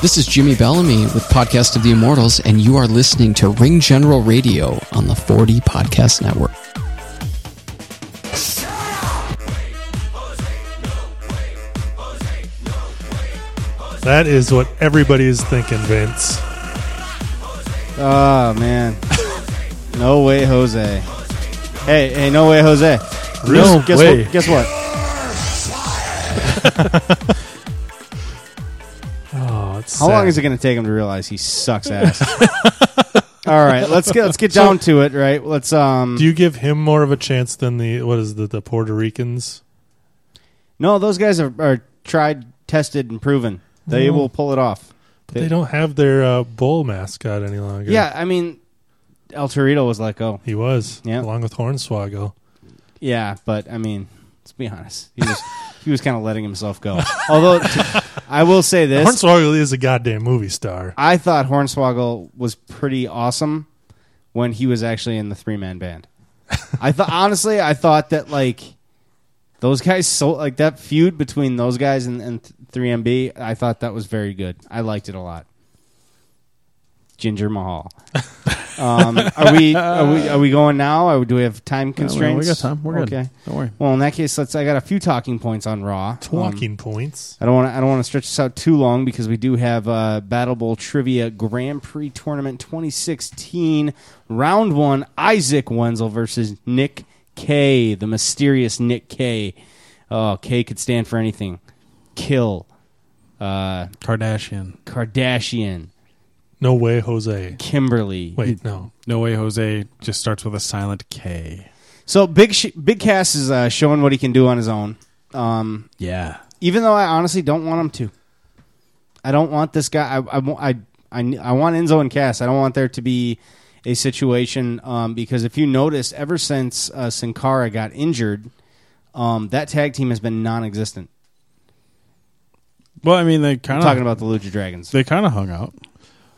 This is Jimmy Bellamy with Podcast of the Immortals, and you are listening to Ring General Radio on the 40 Podcast Network. That is what everybody is thinking, Vince. Oh man. no way, Jose. Hey, hey, no way, Jose. No guess, guess way. What, guess what? <laughs> It's How long is it going to take him to realize he sucks ass? <laughs> All right, let's get let's get So- down to it. Right, let's um. Do you give him more of a chance than the what is the the Puerto Ricans? no, those guys are, are tried, tested, and proven. They Mm. will pull it off. But they don't have their uh, bull mascot any longer. Yeah, I mean, El Torito was let go. he was. Yeah. along with Hornswoggle. Yeah, but I mean, let's be honest. He was <laughs> he was kind of letting himself go. Although t- I will say this, Hornswoggle is a goddamn movie star. I thought Hornswoggle was pretty awesome when he was actually in the three man band. I thought <laughs> honestly, I thought that like those guys so like that feud between those guys and, and 3MB, I thought that was very good. I liked it a lot. Jinder Mahal. <laughs> Um, are we are we are we going now? Or do we have time we- we constraints? got time. We're good. Okay, Don't worry. Well, in that case, let's. I got a few talking points on Raw. Um, Talking points. I don't want to. I don't want to stretch this out too long because we do have uh, Battle Bowl Trivia Grand Prix Tournament 2016 Round One. Isaac Wenzel versus Nick K, the mysterious Nick K. Oh, K could stand for anything. Kill. Uh, Kardashian. Kardashian. No way, Jose. Kimberly. Wait, no. No way, Jose just starts with a silent K. So big sh- big Cass is uh, showing what he can do on his own. Um, Yeah. even though I honestly don't want him to. I don't want this guy. I I, wa- I, I, I want Enzo and Cass. I don't want there to be a situation um, because if you notice, ever since uh, Sin Cara got injured, um, that tag team has been non-existent. Well, I mean, they kind of talking about the Lucha Dragons. They kind of hung out.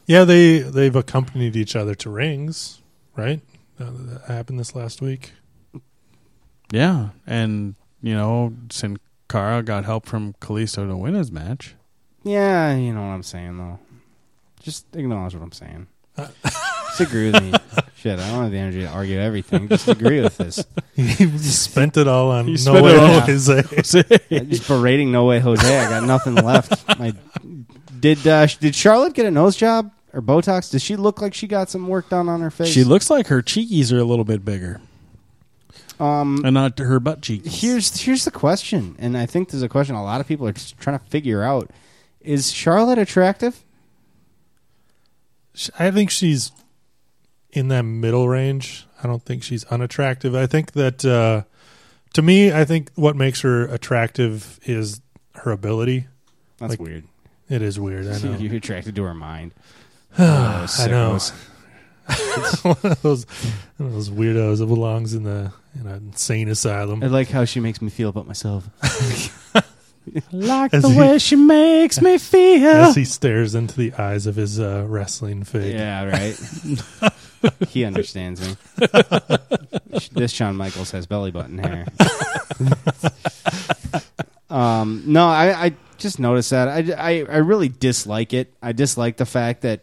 Yeah, they they've accompanied each other to rings, right? Uh, that happened this last week. Yeah, and you know, Sin Cara got help from Kalisto to win his match. Yeah, you know what I'm saying though. Just acknowledge what I'm saying. Just agree with me. <laughs> Shit, I don't have the energy to argue everything. Just agree with this. <laughs> He spent it all on You No Way it all- Jose. <laughs> Just berating No Way Jose. I got nothing left. My, did uh, did Charlotte get a nose job or Botox? Does she look like she got some work done on her face? She looks like her cheekies are a little bit bigger, Um, and not her butt cheeks. here's here's the question, and I think there's a question a lot of people are just trying to figure out: Is Charlotte attractive? I think she's in that middle range. I don't think she's unattractive. I think that uh, to me, I think what makes her attractive is her ability. That's Like, weird. It is weird. I <laughs> know. You're attracted to her mind. <sighs> I know. <laughs> one of those one of those weirdos that belongs in the in an insane asylum. I like how she makes me feel about myself. <laughs> like As the he- way she makes me feel. As he stares into the eyes of his uh, wrestling fig. Yeah, right. he understands me. this Shawn Michaels has belly button hair. um, no, I, I just noticed that. I, I, I really dislike it. I dislike the fact that.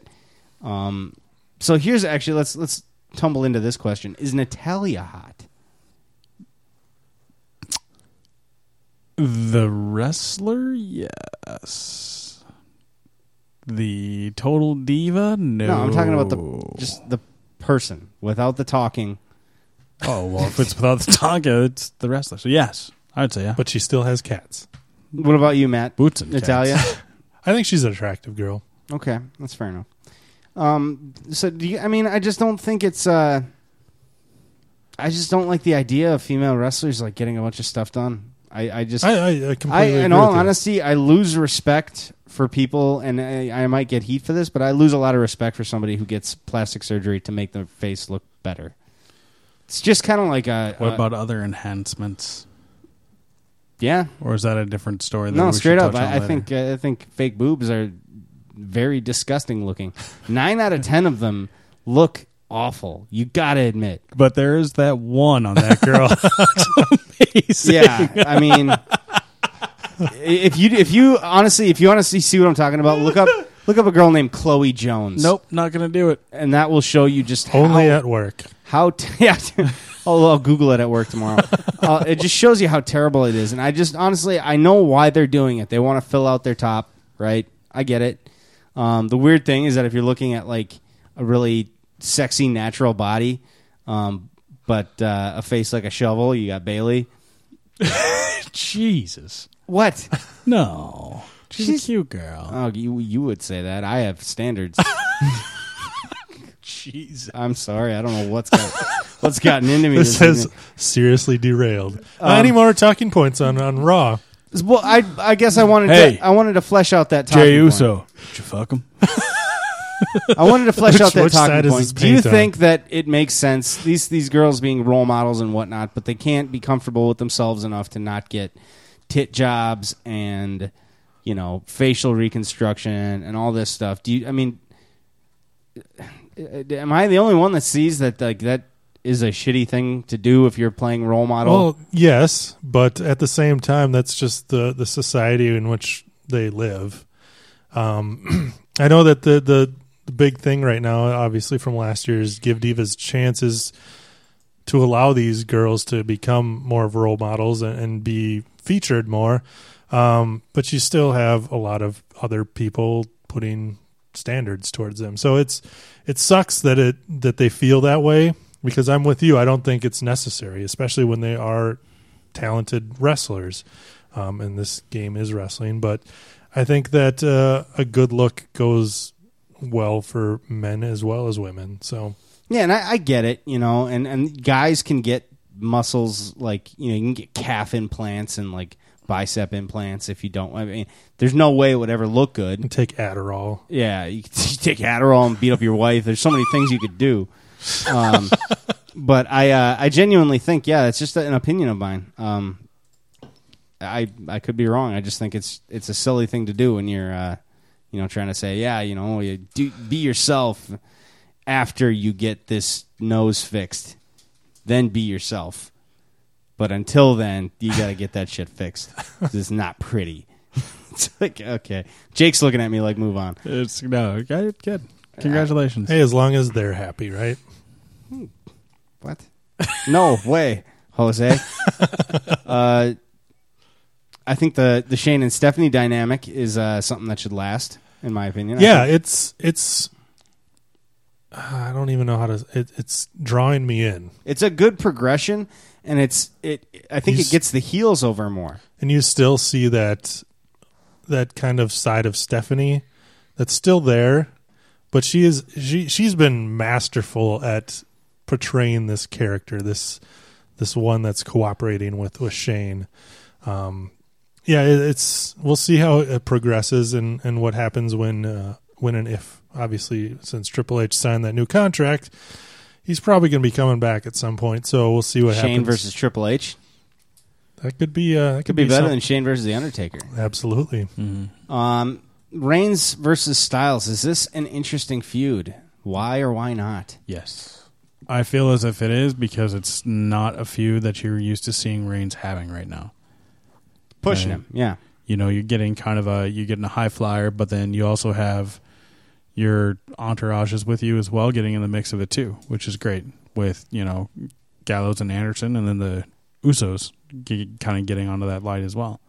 Um, so here's actually let's let's tumble into this question: Is Natalya hot? The wrestler, yes. The total diva, no. No, I'm talking about the just the person without the talking. Oh well, if it's without the talking, it's the wrestler. So yes, I'd say yeah. But she still has cats. What about you, Matt? Boots and Natalya. <laughs> I think she's an attractive girl. Okay, that's fair enough. Um, so do you? I mean, I just don't think it's. uh I just don't like the idea of female wrestlers like getting a bunch of stuff done. I, I just, I- I- I completely I, in agree all with you. honesty, I lose respect for people, and I, I might get heat for this, but I lose a lot of respect for somebody who gets plastic surgery to make their face look better. It's just kind of like a. What a- about other enhancements? Yeah. Or is that a different story? That No, straight up. I, I think I think fake boobs are very disgusting looking. Nine out of ten of them look awful. You gotta admit. But there is that one on that girl. <laughs> Yeah, I mean, if you if you honestly if you honestly see what I'm talking about, look up look up a girl named Chloe Jones. Nope, not gonna do it. And that will show you just Only how, at work. how t- <laughs> yeah. I'll, I'll Google it at work tomorrow. <laughs> uh, it just shows you how terrible it is, and I just honestly I know why they're doing it. They want to fill out their top, right? I get it. Um, the weird thing is that if you're looking at like a really sexy natural body, um, but uh, a face like a shovel, you got Bayley. <laughs> Jesus. What? No. She's, She's- a cute girl. Oh, you you would say that. I have standards. <laughs> Jeez. I'm sorry. I don't know what's got, <laughs> what's gotten into me. This This, has evening. seriously derailed. Um, Any more talking points on, on Raw? Well, I I guess I wanted Hey. to I wanted to flesh out that Jay talking point. Uso. Did you fuck him? I wanted to flesh Which- out that talking point. Do you paint on? think that it makes sense these these girls being role models and whatnot, but they can't be comfortable with themselves enough to not get tit jobs and you know facial reconstruction and all this stuff? Do you? I mean, am I the only one that sees that like that is a shitty thing to do if you're playing role model? Well, yes, but at the same time, that's just the the society in which they live. Um, <clears throat> I know that the, the the big thing right now, obviously from last year, is give divas chances to allow these girls to become more of role models and, and be featured more. Um, but you still have a lot of other people putting standards towards them. So it's it sucks that it that they feel that way because I'm with you. I don't think it's necessary, especially when they are talented wrestlers. Um, and this game is wrestling, but I think that uh, a good look goes well for men as well as women. So Yeah, and I, I get it, you know, and, and guys can get muscles like you know you can get calf implants and like bicep implants if you don't. I mean, there's no way it would ever look good. take Adderall. Yeah, you, <laughs> could take Adderall and beat up your wife. There's so many things you could do. Um, <laughs> but I uh, I genuinely think yeah, it's just an opinion of mine. Um, I I could be wrong. I just think it's it's a silly thing to do when you're uh, you know trying to say yeah you know you do be yourself after you get this nose fixed, then be yourself. But until then, you got to get that shit fixed. <laughs> It's not pretty. <laughs> it's like okay, Jake's looking at me like move on. It's no good. good. Congratulations. Hey, as long as they're happy, right? What? No way, Jose. <laughs> uh, I think the the Shane and Stephanie dynamic is uh, something that should last, in my opinion. Yeah, it's it's. I don't even know how to. It, it's drawing me in, it's a good progression, and it's it. I think it gets the heels over more. and you still see that that kind of side of Stephanie that's still there, but she is she she's been masterful at portraying this character, this this one that's cooperating with with Shane. Um, yeah, it, it's we'll see how it progresses and and what happens when uh, when and if obviously since Triple H signed that new contract. He's probably going to be coming back at some point, so we'll see what Shane happens. Shane versus Triple H that could be uh, that could could be, better some- than Shane versus the Undertaker. absolutely. Um, Reigns versus Styles is this an interesting feud? Why or why not? Yes. I feel as if it is because it's not a feud that you're used to seeing Reigns having right now. Pushing Right. him, yeah. You know, you're getting kind of a you're getting a high flyer, but then you also have your entourages with you as well, getting in the mix of it too, which is great. With you know Gallows and Anderson, and then the Usos kind of getting onto that light as well.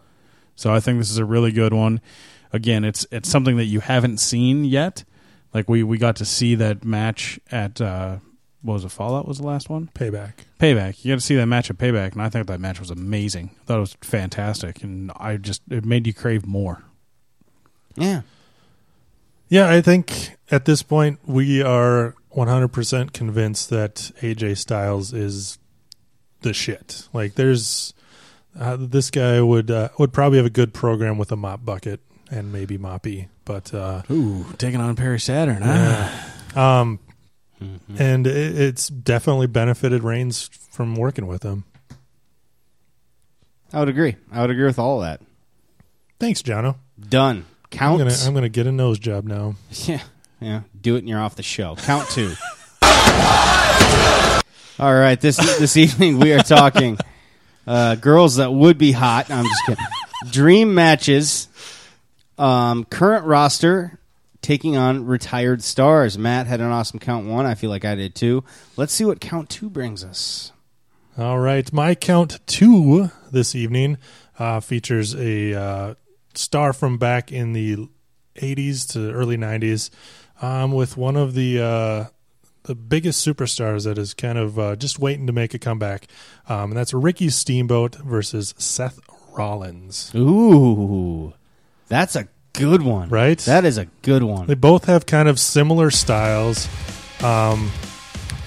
So I think this is a really good one. Again, it's it's something that you haven't seen yet. Like we we got to see that match at uh, what was it? Fallout was the last one. Payback. Payback. You got to see that match at Payback, and I think that match was amazing. I thought it was fantastic, and I just it made you crave more. Yeah. Yeah, I think at this point we are 100% convinced that AJ Styles is the shit. Like there's uh, this guy would uh, would probably have a good program with a mop bucket and maybe moppy, but uh Ooh, taking on Perry Saturn. yeah. um and it, it's definitely benefited Reigns from working with him. I would agree. I would agree with all of that. Thanks, Jono. Done. Count. I'm gonna I'm gonna get a nose job now. <laughs> Yeah, yeah. Do it and you're off the show. Count two. <laughs> All right, this this evening we are talking uh, girls that would be hot. No, I'm just kidding. Dream matches. Um, current roster taking on retired stars. Matt had an awesome count one. I feel like I did too. Let's see what count two brings us. All right, my count two this evening uh, features a uh, star from back in the '80s to early '90s, um, with one of the uh, the biggest superstars that is kind of uh, just waiting to make a comeback, um, and that's Ricky Steamboat versus Seth Rollins. Ooh, that's a good one. Right? That is a good one. They both have kind of similar styles. Um,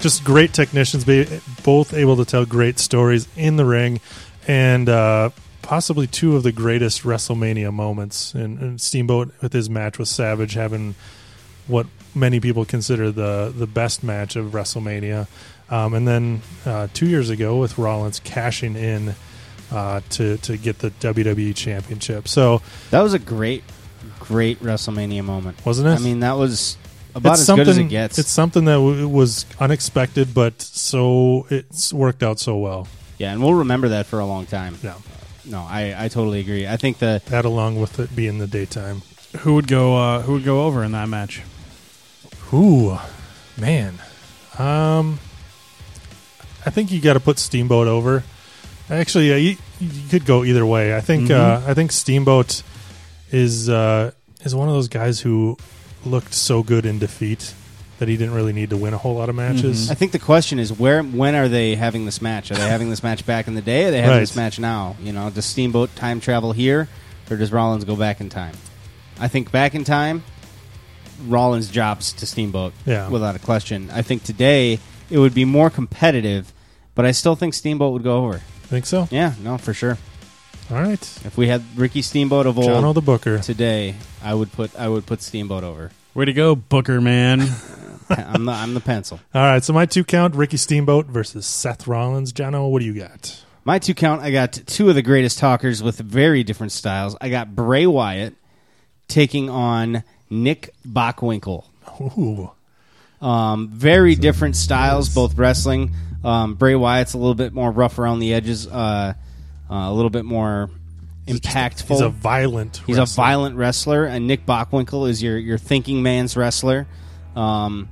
just great technicians, be both able to tell great stories in the ring, and uh, possibly two of the greatest WrestleMania moments. And, and Steamboat with his match with Savage having what many people consider the the best match of WrestleMania, um, and then uh, two years ago with Rollins cashing in uh, to to get the WWE Championship. So That was a great, great WrestleMania moment, Wasn't it? I mean, that was about it's as good as it gets. It's something that w- was unexpected, but so it's worked out so well. yeah, and we'll remember that for a long time. Yeah. No, I, I totally agree. I think the That along with it being the daytime. Who would go? Uh, who would go over in that match? Ooh, man. Um, I think you got to put Steamboat over. Actually, yeah, you, you could go either way. I think Mhm. uh, I think Steamboat is uh, is one of those guys who looked so good in defeat that he didn't really need to win a whole lot of matches. Mm-hmm. I think the question is where when are they having this match? Are they having this match back in the day? Or are they having Right. this match now? You know, does Steamboat time travel here, or does Rollins go back in time? I think back in time, Rollins drops to Steamboat, Yeah. without a question. I think today it would be more competitive, but I still think Steamboat would go over. Think so? Yeah, no, for sure. All right. If we had Ricky Steamboat of old Jono the Booker. today, I would put I would put Steamboat over. Way to go, Booker man. <laughs> <laughs> I'm the I'm the pencil. All right, so my two count: Ricky Steamboat versus Seth Rollins. Jono, what do you got? My two count, I got two of the greatest talkers with very different styles. I got Bray Wyatt taking on Nick Bockwinkel. Ooh. Um, very different styles, both wrestling. Um, Bray Wyatt's a little bit more rough around the edges, uh, uh, a little bit more impactful. He's a violent. He's a wrestler. violent wrestler, and Nick Bockwinkel is your your thinking man's wrestler. Um,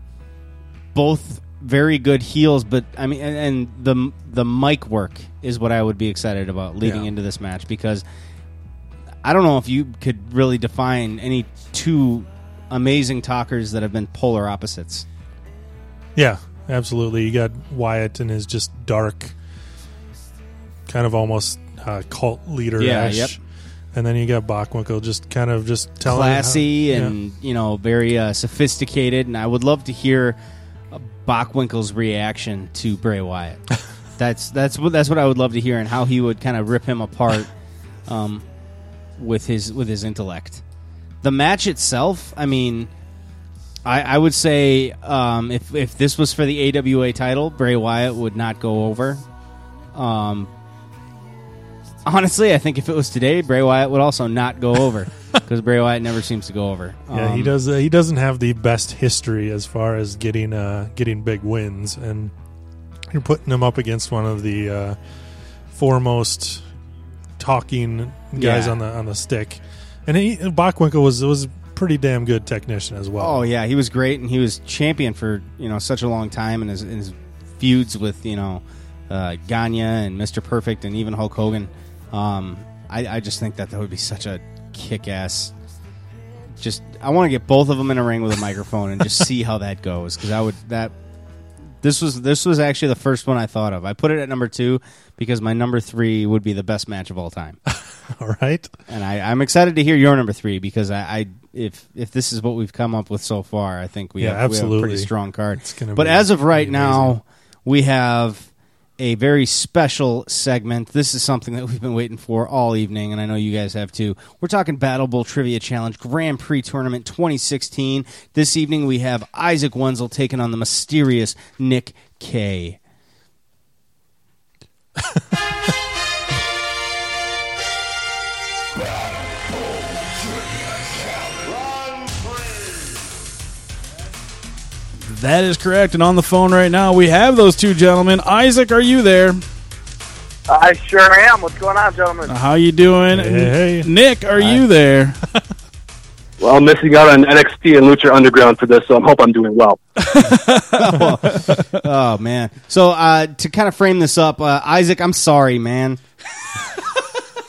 both very good heels, but I mean, and, and the the mic work is what I would be excited about leading Yeah. into this match because I don't know if you could really define any two amazing talkers that have been polar opposites. Yeah, absolutely. You got Wyatt and his just dark, kind of almost uh, cult leader. Yeah, yep. And then you got Bockwinkel, just kind of just telling you how- classy yeah. and you know very uh, sophisticated, and I would love to hear Bockwinkel's reaction to Bray Wyatt. that's that's what that's what I would love to hear, and how he would kind of rip him apart um, with his with his intellect. The match itself, I mean, I, I would say um, if if this was for the AWA title, Bray Wyatt would not go over. Um, honestly, I think if it was today, Bray Wyatt would also not go over because Bray Wyatt never seems to go over. Yeah, he Um, does. Uh, he doesn't have the best history as far as getting uh, getting big wins, and you're putting him up against one of the uh, foremost talking guys Yeah. on the on the stick. And he, Bockwinkel was was a pretty damn good technician as well. Oh yeah, he was great, and he was champion for you know such a long time, and his, his feuds with you know uh, Gagne and Mister Perfect, and even Hulk Hogan. Um, I, I just think that that would be such a kick-ass. Just I want to get both of them in a ring with a microphone and just <laughs> see how that goes because I would that. This was this was actually the first one I thought of. I put it at number two because my number three would be the best match of all time. <laughs> all right. And I, I'm excited to hear your number three because I, I if if this is what we've come up with so far, I think we, Yeah, have, we have a pretty strong card. It's gonna But as of right now, we have a very special segment. This is something that we've been waiting for all evening, and I know you guys have too. We're talking Battle Bowl Trivia Challenge Grand Prix Tournament 2016. This evening we have Isaac Wenzel taking on the mysterious Nick Kay. <laughs> That is correct. And on the phone right now, we have those two gentlemen. Isaac, are you there? I sure am. What's going on, gentlemen? How you doing? Hey, Nick, are you there? <laughs> Well, I'm missing out on NXT and Lucha Underground for this, so I hope I'm doing <laughs> well. oh man! So uh, to kind of frame this up, uh, Isaac, I'm sorry, man.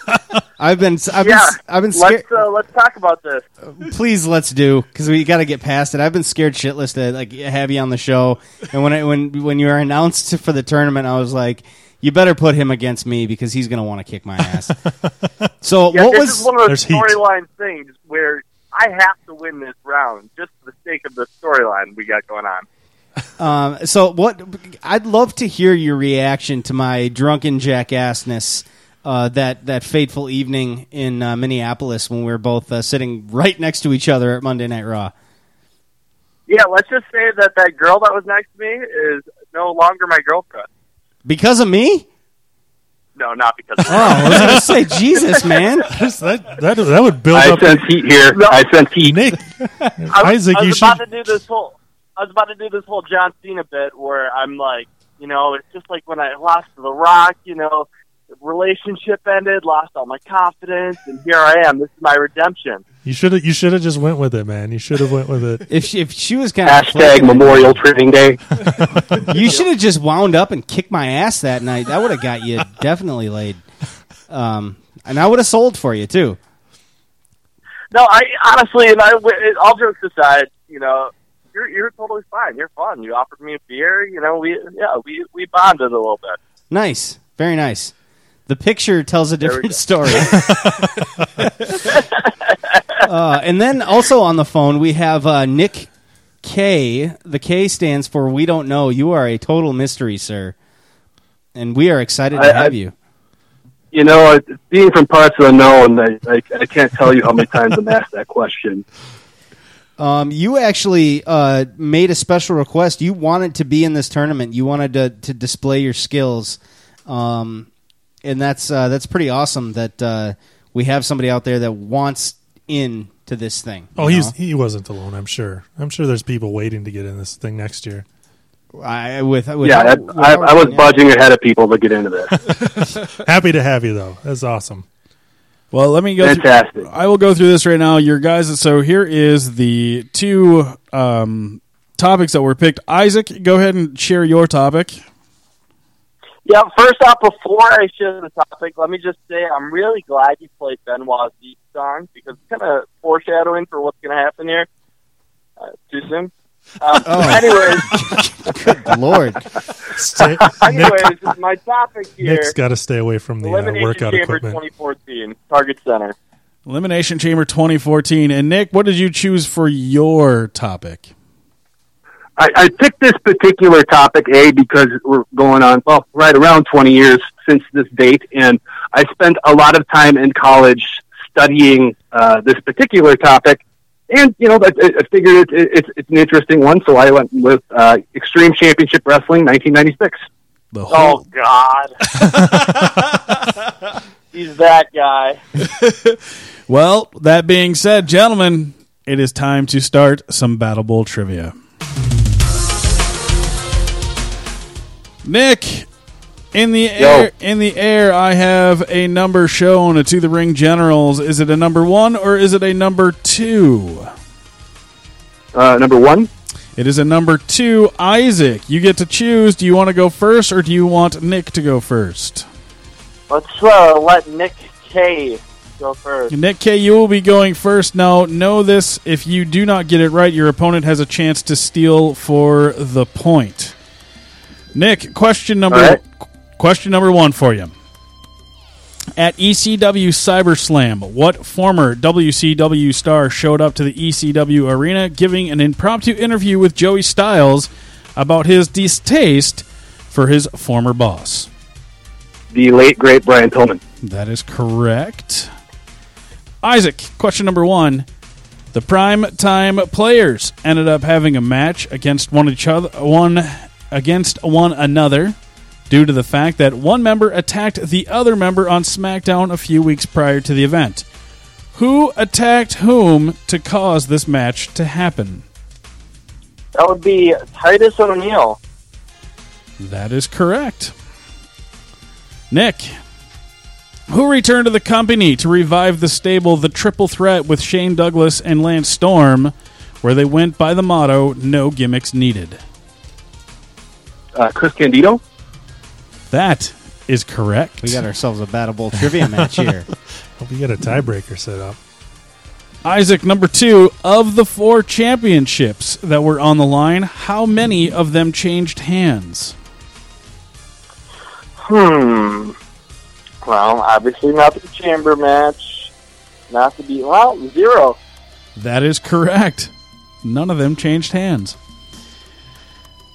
<laughs> I've been, I've yeah, been, I've been scared. let's uh, let's talk about this. Please, let's do because we got to get past it. I've been scared shitless to like have you on the show, and when I, when when you were announced for the tournament, I was like, you better put him against me because he's gonna want to kick my ass. <laughs> so Yeah, what this was is one of those storyline things where I have to win this round just for the sake of the storyline we got going on. Um, so what? I'd love to hear your reaction to my drunken jackassness. Uh, that that fateful evening in uh, Minneapolis when we were both uh, sitting right next to each other at Monday Night Raw. Yeah, let's just say that that girl that was next to me is no longer my girlfriend. Because of me? No, not because. Of Oh, I was gonna say, <laughs> Jesus, man. <laughs> that, that that would build I up. sense heat here. I sense heat. Nick, I, <laughs> Isaac, I was you about should. to do this whole. I was about to do this whole John Cena bit where I'm like, you know, it's just like when I lost to The Rock. You know, the relationship ended, lost all my confidence, and here I am. This is my redemption. You should have. You should have just went with it, man. You should have went with it. If she, if she was kind of Hashtag Memorial Training Day. <laughs> you should have just wound up and kicked my ass that night. That would have got you definitely laid. Um, and I would have sold for you too. No, I honestly, and I, all jokes aside, you know, you're you're totally fine. You're fun. You offered me a beer. You know, we yeah, we we bonded a little bit. Nice, very nice. The picture tells a different story. <laughs> <laughs> uh, and then also on the phone we have uh, Nick K. The K stands for We Don't Know. You are a total mystery, sir, and we are excited to have I- you. You know, being from parts unknown, I, I, I can't tell you how many times I'm asked that question. Um, you actually uh, made a special request. You wanted to be in this tournament. You wanted to, to display your skills. Um, and that's uh, that's pretty awesome that uh, we have somebody out there that wants in to this thing. Oh, you he's know? he wasn't alone. I'm sure. I'm sure there's people waiting to get in this thing next year. I with, with yeah, how- I, with I, how I was doing budging ahead of people to get into this. <laughs> <laughs> Happy to have you though. That's awesome. Well, let me go. Fantastic. Through, I will go through this right now. Your guys. So here is the two um, topics that were picked. Isaac, go ahead and share your topic. Yeah, first off, before I share the topic, let me just say I'm really glad you played Benoit's Deep song because it's kind of foreshadowing for what's going to happen here. Uh, too soon. Um, <laughs> Oh. Anyways, good Lord. Stay, <laughs> anyways, my topic here. Nick's got to stay away from the uh, Elimination workout Chamber equipment. 2014, Target Center. Elimination Chamber 2014. And Nick, what did you choose for your topic? I, I picked this particular topic, A, because we're going on, well, right around 20 years since this date, and I spent a lot of time in college studying uh, this particular topic. And, you know, I, I figured it, it, it's, it's an interesting one, so I went with uh, Extreme Championship Wrestling 1996. The Oh God, <laughs> he's that guy. <laughs> Well, that being said, gentlemen, it is time to start some Battle Bowl trivia. Nick, in the air, in the air, I have a number shown to the ring generals. Is it a number one or is it a number two? Uh, number one. It is a number two. Isaac, you get to choose. Do you want to go first or do you want Nick to go first? Let's uh, let Nick K go first. Nick K, you will be going first. Now, know this: if you do not get it right, your opponent has a chance to steal for the point. Nick, question number right. question number one for you. At ECW CyberSlam, what former WCW star showed up to the ECW arena giving an impromptu interview with Joey Styles about his distaste for his former boss? The late, great Brian Pillman. That is correct. Isaac, question number one. The prime time players ended up having a match against one each other one against one another due to the fact that one member attacked the other member on SmackDown a few weeks prior to the event. Who attacked whom to cause this match to happen? That would be Titus O'Neil. That is correct. Nick, who returned to the company to revive the stable The Triple Threat with Shane Douglas and Lance Storm, where they went by the motto No Gimmicks Needed? Uh, Chris Candido. That is correct. We got ourselves a Battle Bowl trivia match here. <laughs> Hope you get a tiebreaker set up. Isaac, number two, of the four championships that were on the line, how many of them changed hands? Hmm. Well, obviously not the chamber match. Not to be well zero. That is correct. None of them changed hands.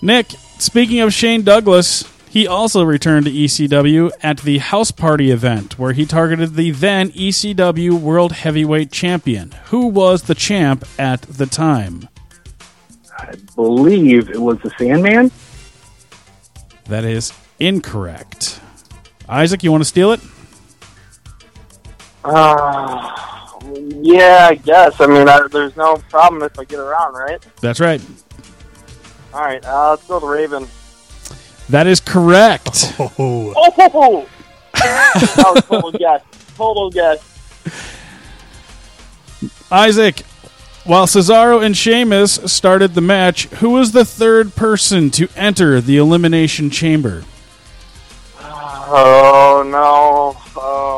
Nick, speaking of Shane Douglas, he also returned to ECW at the House Party event where he targeted the then ECW World Heavyweight Champion. Who was the champ at the time? I believe it was the Sandman. That is incorrect. Isaac, you want to steal it? Uh, yeah, I guess. I mean, I, there's no problem if I get around, right? That's right. All right, uh, let's go the Raven. That is correct. Oh, Oh, that was total guess. Total guess. Isaac, while Cesaro and Sheamus started the match, who was the third person to enter the Elimination Chamber? Oh no! Oh, if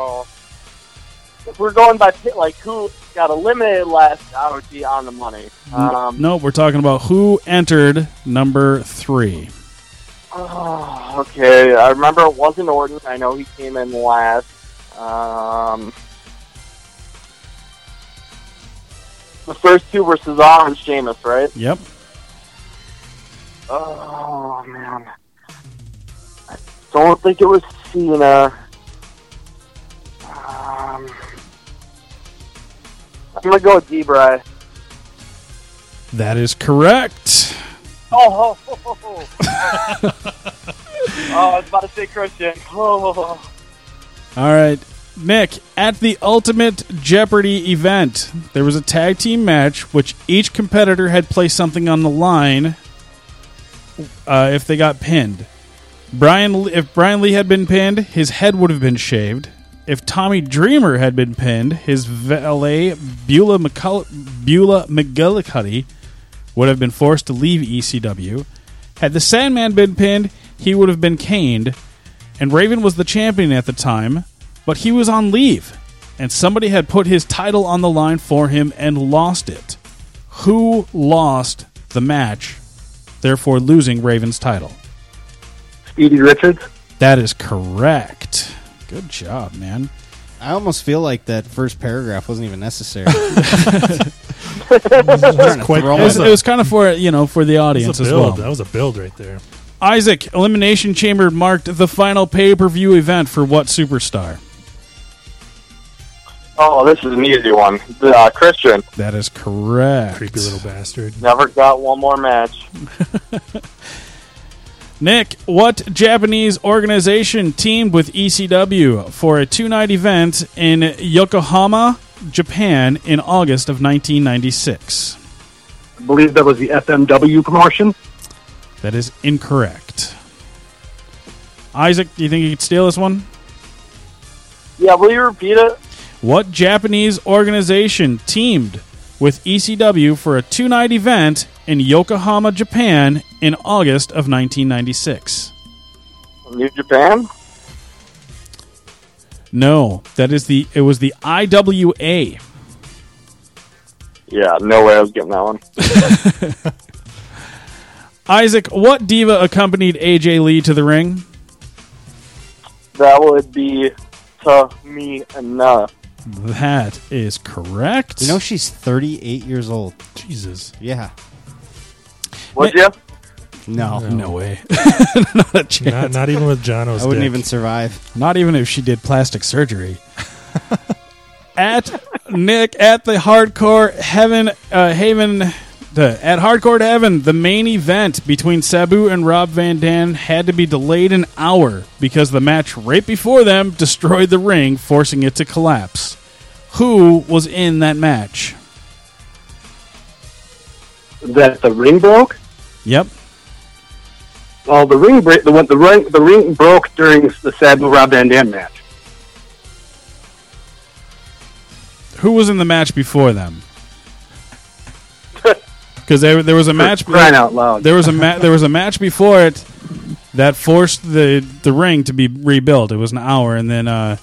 we're going by like who got eliminated last, I would be on the money. Um, no, we're talking about who entered number three. oh, okay, I remember it wasn't Orton. I know he came in last. Um, the first two were Cesaro and Sheamus, right? Yep. Oh man, I don't think it was Cena. Um, I'm gonna go with D-Bry. That is correct. Oh, oh, oh, oh. oh, I was about to say Christian. Oh, All right. Nick, at the Ultimate Jeopardy event, there was a tag team match which each competitor had placed something on the line uh, if they got pinned. Brian, if Brian Lee had been pinned, his head would have been shaved. If Tommy Dreamer had been pinned, his valet Beulah, McCull- Beulah McGillicuddy would have been forced to leave ECW. Had the Sandman been pinned, he would have been caned. And Raven was the champion at the time, but he was on leave. And somebody had put his title on the line for him and lost it. Who lost the match, therefore losing Raven's title? Stevie Richards. That is correct. Good job, man. I almost feel like that first paragraph wasn't even necessary. <laughs> <laughs> quite- It was, it was kind of for you know for the That audience was as build. well. That was a build right there. Isaac, Elimination Chamber marked the final pay per view event for what superstar? Oh, this is an easy one. Uh, Christian That is correct. Creepy little bastard. never got one more match. <laughs> Nick, what Japanese organization teamed with ECW for a two night event in Yokohama, Japan in August of 1996? I believe that was the FMW promotion. That is incorrect. Isaac, do you think you could steal this one? Yeah, will you repeat it? What Japanese organization teamed with ECW for a two night event in Yokohama, Japan in August of 1996? New Japan? No, that is the it was the IWA. Yeah, no way I was getting that one. <laughs> Isaac, what diva accompanied AJ Lee to the ring? That would be Tamina. That is correct. you know she's 38 years old. Jesus. Yeah. Would you? No. No way. <laughs> not a chance. Not, not even with Jono's I wouldn't dick. even survive. Not even if she did plastic surgery. <laughs> at Nick at the hardcore heaven uh, Haven the at hardcore to heaven the main event between Sabu and Rob Van Dam had to be delayed an hour because the match right before them destroyed the ring forcing it to collapse. Who was in that match? That the ring broke. Yep. Well, the ring break. The the ring the ring broke during the Sabu Rob Van Dam match. Who was in the match before them? Because there, there was a match. crying out loud. There was a ma- <laughs> there was a match before it that forced the the ring to be rebuilt. It was an hour, and then uh,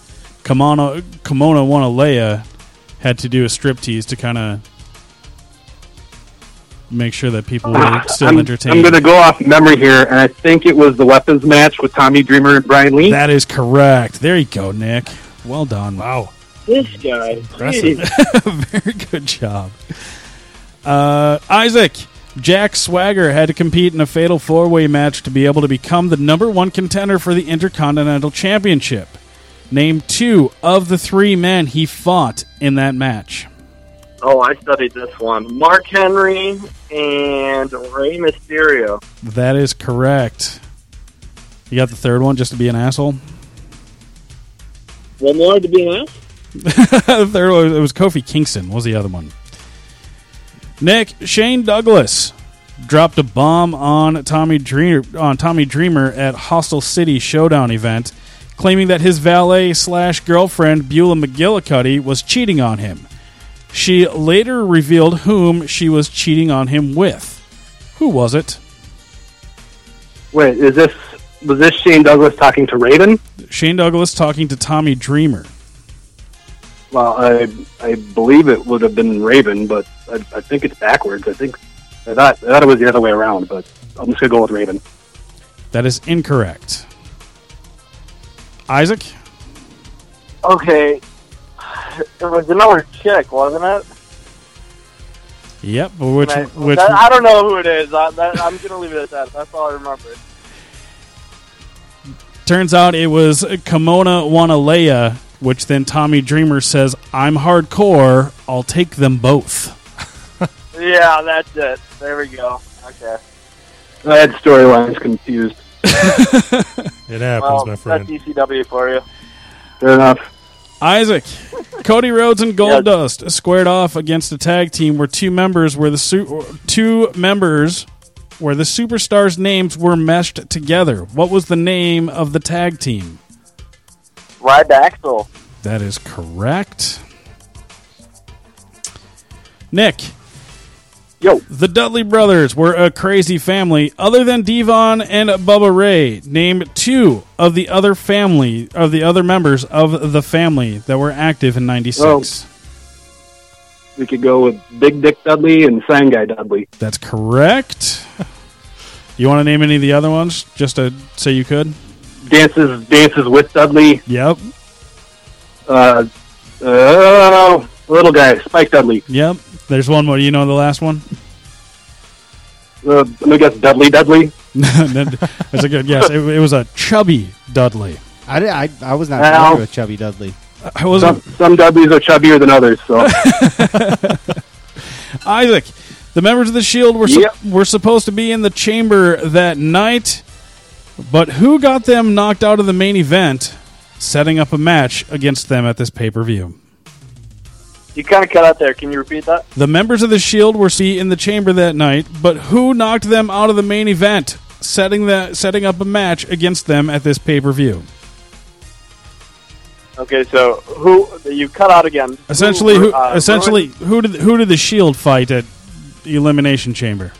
Kimona Kimona Wanalaya had to do a striptease to kind of make sure that people were still I'm, entertained. I'm going to go off memory here, and I think it was the weapons match with Tommy Dreamer and Brian Lee. That is correct. There you go, Nick. Well done. Wow. This guy, Impressive. <laughs> Very good job. Uh, Isaac, Jack Swagger had to compete in a fatal four way match to be able to become the number one contender for the Intercontinental Championship. Name two of the three men he fought in that match. Oh, I studied this one. Mark Henry and Rey Mysterio. That is correct. You got the third one just to be an asshole? One more to be an ass? <laughs> the third one, it was Kofi Kingston. Was the other one? Nick Shane Douglas dropped a bomb on Tommy Dreamer on Tommy Dreamer at Hostile City Showdown event, claiming that his valet slash girlfriend Beulah McGillicuddy was cheating on him. She later revealed whom she was cheating on him with. Who was it? Wait, is this was this Shane Douglas talking to Raven? Shane Douglas talking to Tommy Dreamer. Well, I I believe it would have been Raven, but I, I think it's backwards. I think I thought I thought it was the other way around, but I'm just gonna go with Raven. That is incorrect. Isaac? Okay. It was another chick, wasn't it? Yep, but which I, which that- I don't know who it is. I, that, I'm going to leave it at that. That's all I remember. Turns out it was Kimona Wanalaya, which then Tommy Dreamer says, I'm hardcore, I'll take them both. <laughs> Yeah, that's it. There we go. Okay. I had storylines confused. <laughs> It happens, well, my friend. that's ECW for you. Fair enough. Isaac, Cody Rhodes and Goldust <laughs> squared off against a tag team where two members were the su- two members where the superstars' names were meshed together. What was the name of the tag team? Ride the Axel. That is correct. Nick. Yo. The Dudley brothers were a crazy family. Other than Devon and Bubba Ray, name two of the other family of the other members of the family that were active in '96. We could go with Big Dick Dudley and Sign Guy Dudley. That's correct. you want to name any of the other ones, just to say you could? Dances Dances with Dudley. Yep. Uh, uh, little guy, Spike Dudley. Yep. There's one more. You know the last one? Uh, let me guess, Dudley Dudley. <laughs> That's a good guess. It, it was a chubby Dudley. I, di- I, I was not familiar with Chubby Dudley. I wasn't. Some, some Dudleys are chubbier than others, so. <laughs> Isaac, the members of the Shield were su- Yep. were supposed to be in the chamber that night, but who got them knocked out of the main event, setting up a match against them at this pay per view? You kind of cut out there. Can you repeat that? The members of the Shield were see in the chamber that night, but who knocked them out of the main event, setting the setting up a match against them at this pay per view? Okay, so who you cut out again? Essentially, who uh, essentially who did who did the Shield fight at the Elimination Chamber?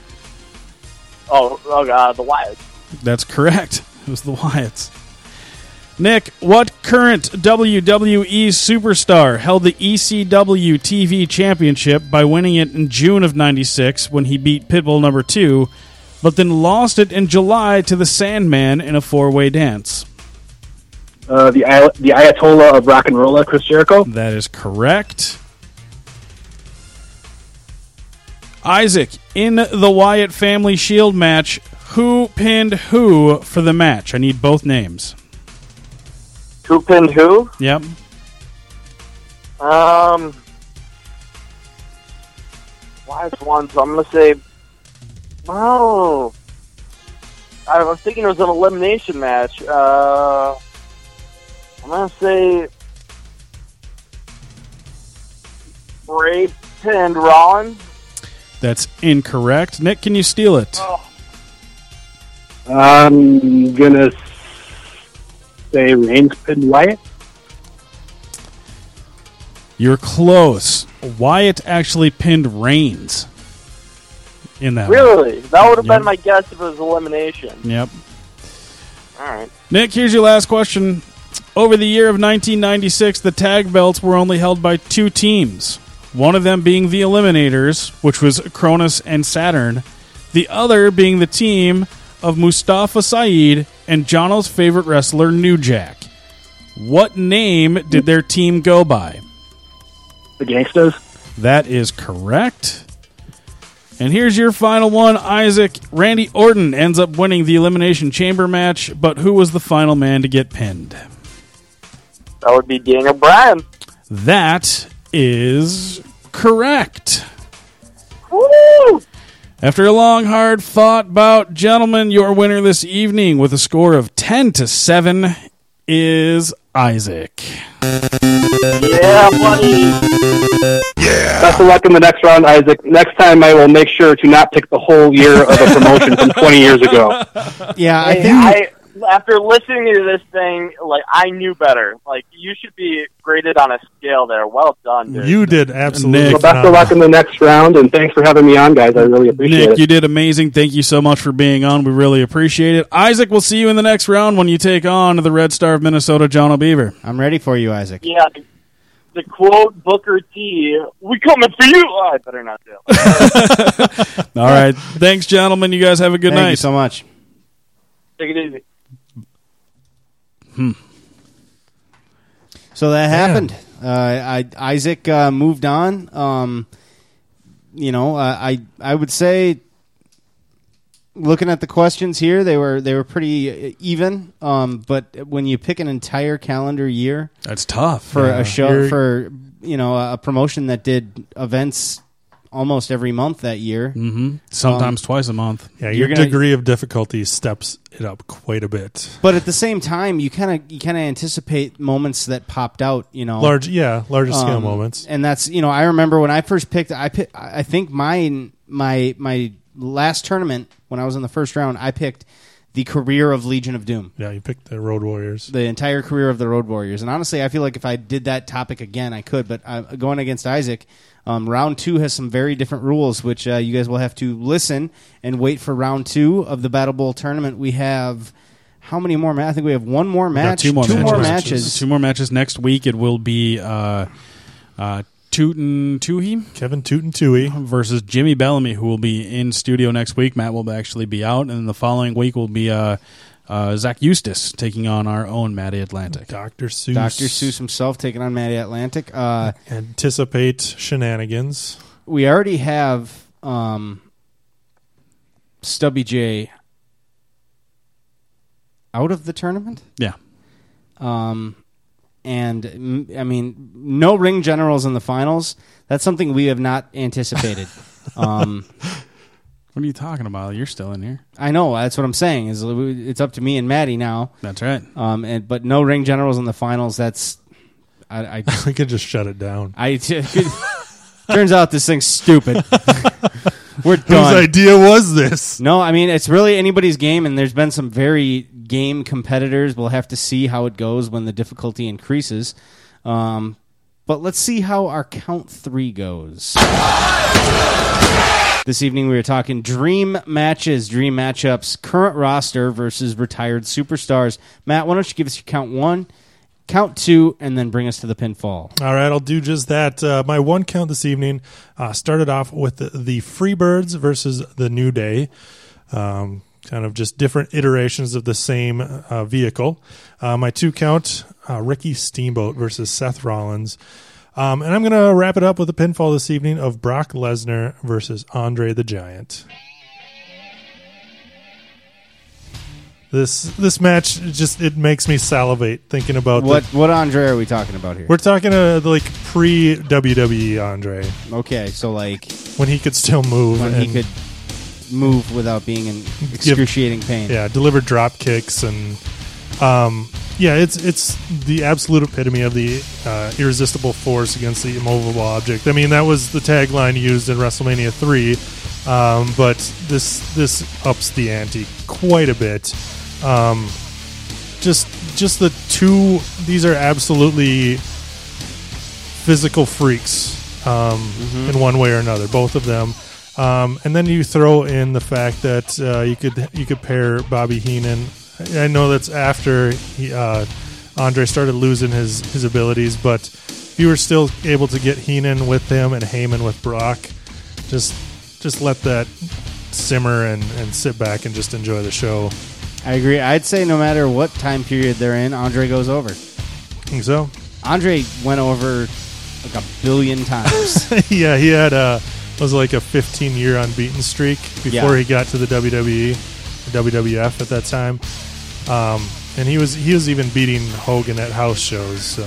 Oh, oh God, the Wyatts. That's correct. <laughs> It was the Wyatts. Nick, what current WWE superstar held the ECW TV Championship by winning it in June of 96 when he beat Pitbull number 2, but then lost it in July to the Sandman in a four way dance? Uh, the the Ayatollah of rock and roll, Chris Jericho. That is correct. Isaac, in the Wyatt Family Shield match, who pinned who for the match? I need both names. Who pinned who? Yep. Um, Wyatts won, so I'm gonna say. Oh, I was thinking it was an elimination match. Uh, I'm gonna say Bray pinned Rollins. That's incorrect. Nick, can you steal it? I'm gonna say Reigns pinned Wyatt. You're close. Wyatt actually pinned Reigns in that. one. Really? That would have Yep. been my guess if it was elimination. Yep. All right. Nick, here's your last question. Over the year of 1996, the tag belts were only held by two teams. One of them being the Eliminators, which was Kronus and Saturn. The other being the team of Mustafa Saeed and Jono's favorite wrestler, New Jack. What name did their team go by? The Gangstas. That is correct. And here's your final one, Isaac. Randy Orton ends up winning the Elimination Chamber match, but who was the final man to get pinned? That would be Daniel Bryan. That is correct. Woo! After a long, hard fought bout, gentlemen, your winner this evening with a score of 10 to 7 is Isaac. Yeah, buddy. Yeah. Best of luck in the next round, Isaac. Next time, I will make sure to not pick the whole year of a promotion from 20 years ago. <laughs> Yeah, I Hey, think I after listening to this thing, like I knew better. Like you should be graded on a scale there. Well done, dude. You did absolutely. So best of luck in the next round, and thanks for having me on, guys. I really appreciate Nick, it. Nick, you did amazing. Thank you so much for being on. We really appreciate it. Isaac, we'll see you in the next round when you take on the Red Star of Minnesota, Jono Beaver. I'm ready for you, Isaac. Yeah. The quote Booker T, "We coming for you." Oh, I better not do. it. <laughs> All right. Thanks, gentlemen. You guys have a good night. Thank night. you so much. Take it easy. So that happened. Uh, I, Isaac uh, moved on. Um, you know, uh, I I would say, looking at the questions here, they were they were pretty uh, even. Um, but when you pick an entire calendar year, That's tough. for Yeah. a show You're- for you know a promotion that did events almost every month that year. Mm-hmm. Sometimes twice a month. Yeah, your gonna- degree of difficulty steps it up quite a bit. But at the same time, you kind of you kind of anticipate moments that popped out. You know, Large, yeah, larger scale Um, moments. and that's you know I remember when I first picked I pick, I think mine my my last tournament when I was in the first round I picked the career of Legion of Doom. Yeah, you picked the Road Warriors. The entire career of the Road Warriors, and honestly, I feel like if I did that topic again, I could. But uh, going against Isaac, um, round two has some very different rules, which uh, you guys will have to listen and wait for round two of the Battle Bowl tournament. We have how many more? Ma- I think we have one more We got match, two more matches. matches. Two more matches next week. It will be uh, uh, Tootin Toohey, Kevin Tootin Toohey versus Jimmy Bellamy, who will be in studio next week. Matt will actually be out, and then the following week will be uh, uh, Zach Eustace taking on our own Matty Atlantic. Dr. Seuss. Dr. Seuss himself taking on Matty Atlantic. Uh, Anticipate shenanigans. we already have um, Stubby J out of the tournament. Yeah. Um, and mm, I mean, no ring generals in the finals. That's something we have not anticipated. <laughs> um, What are you talking about? You're still in here. I know that's what I'm saying. Is it's up to me and Matty now. That's right. Um, and but no ring generals in the finals. That's I. I, <laughs> I could just shut it down. I <laughs> turns out this thing's stupid. We're <laughs> Whose idea was this? No, I mean it's really anybody's game, and there's been some very game competitors. We'll have to see how it goes when the difficulty increases. Um, but let's see how our count three goes. This evening we were talking dream matches, dream matchups, current roster versus retired superstars. Matt, why don't you give us your count one, count two, and then bring us to the pinfall. All right, I'll do just that. Uh, my one count this evening uh, started off with the, the Freebirds versus the New Day. Um, kind of just different iterations of the same uh, vehicle. Uh, my two count uh, Ricky Steamboat versus Seth Rollins. Um, and I'm going to wrap it up with a pinfall this evening of Brock Lesnar versus Andre the Giant. This this match just it makes me salivate thinking about the- What what Andre are we talking about here? we're talking uh, like pre WWE Andre Okay, so like when he could still move when and he could move without being in excruciating pain. yeah deliver drop kicks and um, yeah it's it's the absolute epitome of the uh, irresistible force against the immovable object. I mean that was the tagline used in WrestleMania three, um, but this this ups the ante quite a bit. Um, just just the two these are absolutely physical freaks um, Mm-hmm. in one way or another, both of them. Um, and then you throw in the fact that uh, you could you could pair Bobby Heenan. I know that's after he, uh, Andre started losing his his abilities, but if you were still able to get Heenan with him and Heyman with Brock, just just let that simmer and, and sit back and just enjoy the show. I agree. I'd say no matter what time period they're in, Andre goes over. Think so? Andre went over like a billion times. <laughs> yeah, he had a was like a 15 year unbeaten streak before Yeah. he got to the WWE, WWF at that time. Um, and he was he was even beating Hogan at house shows. So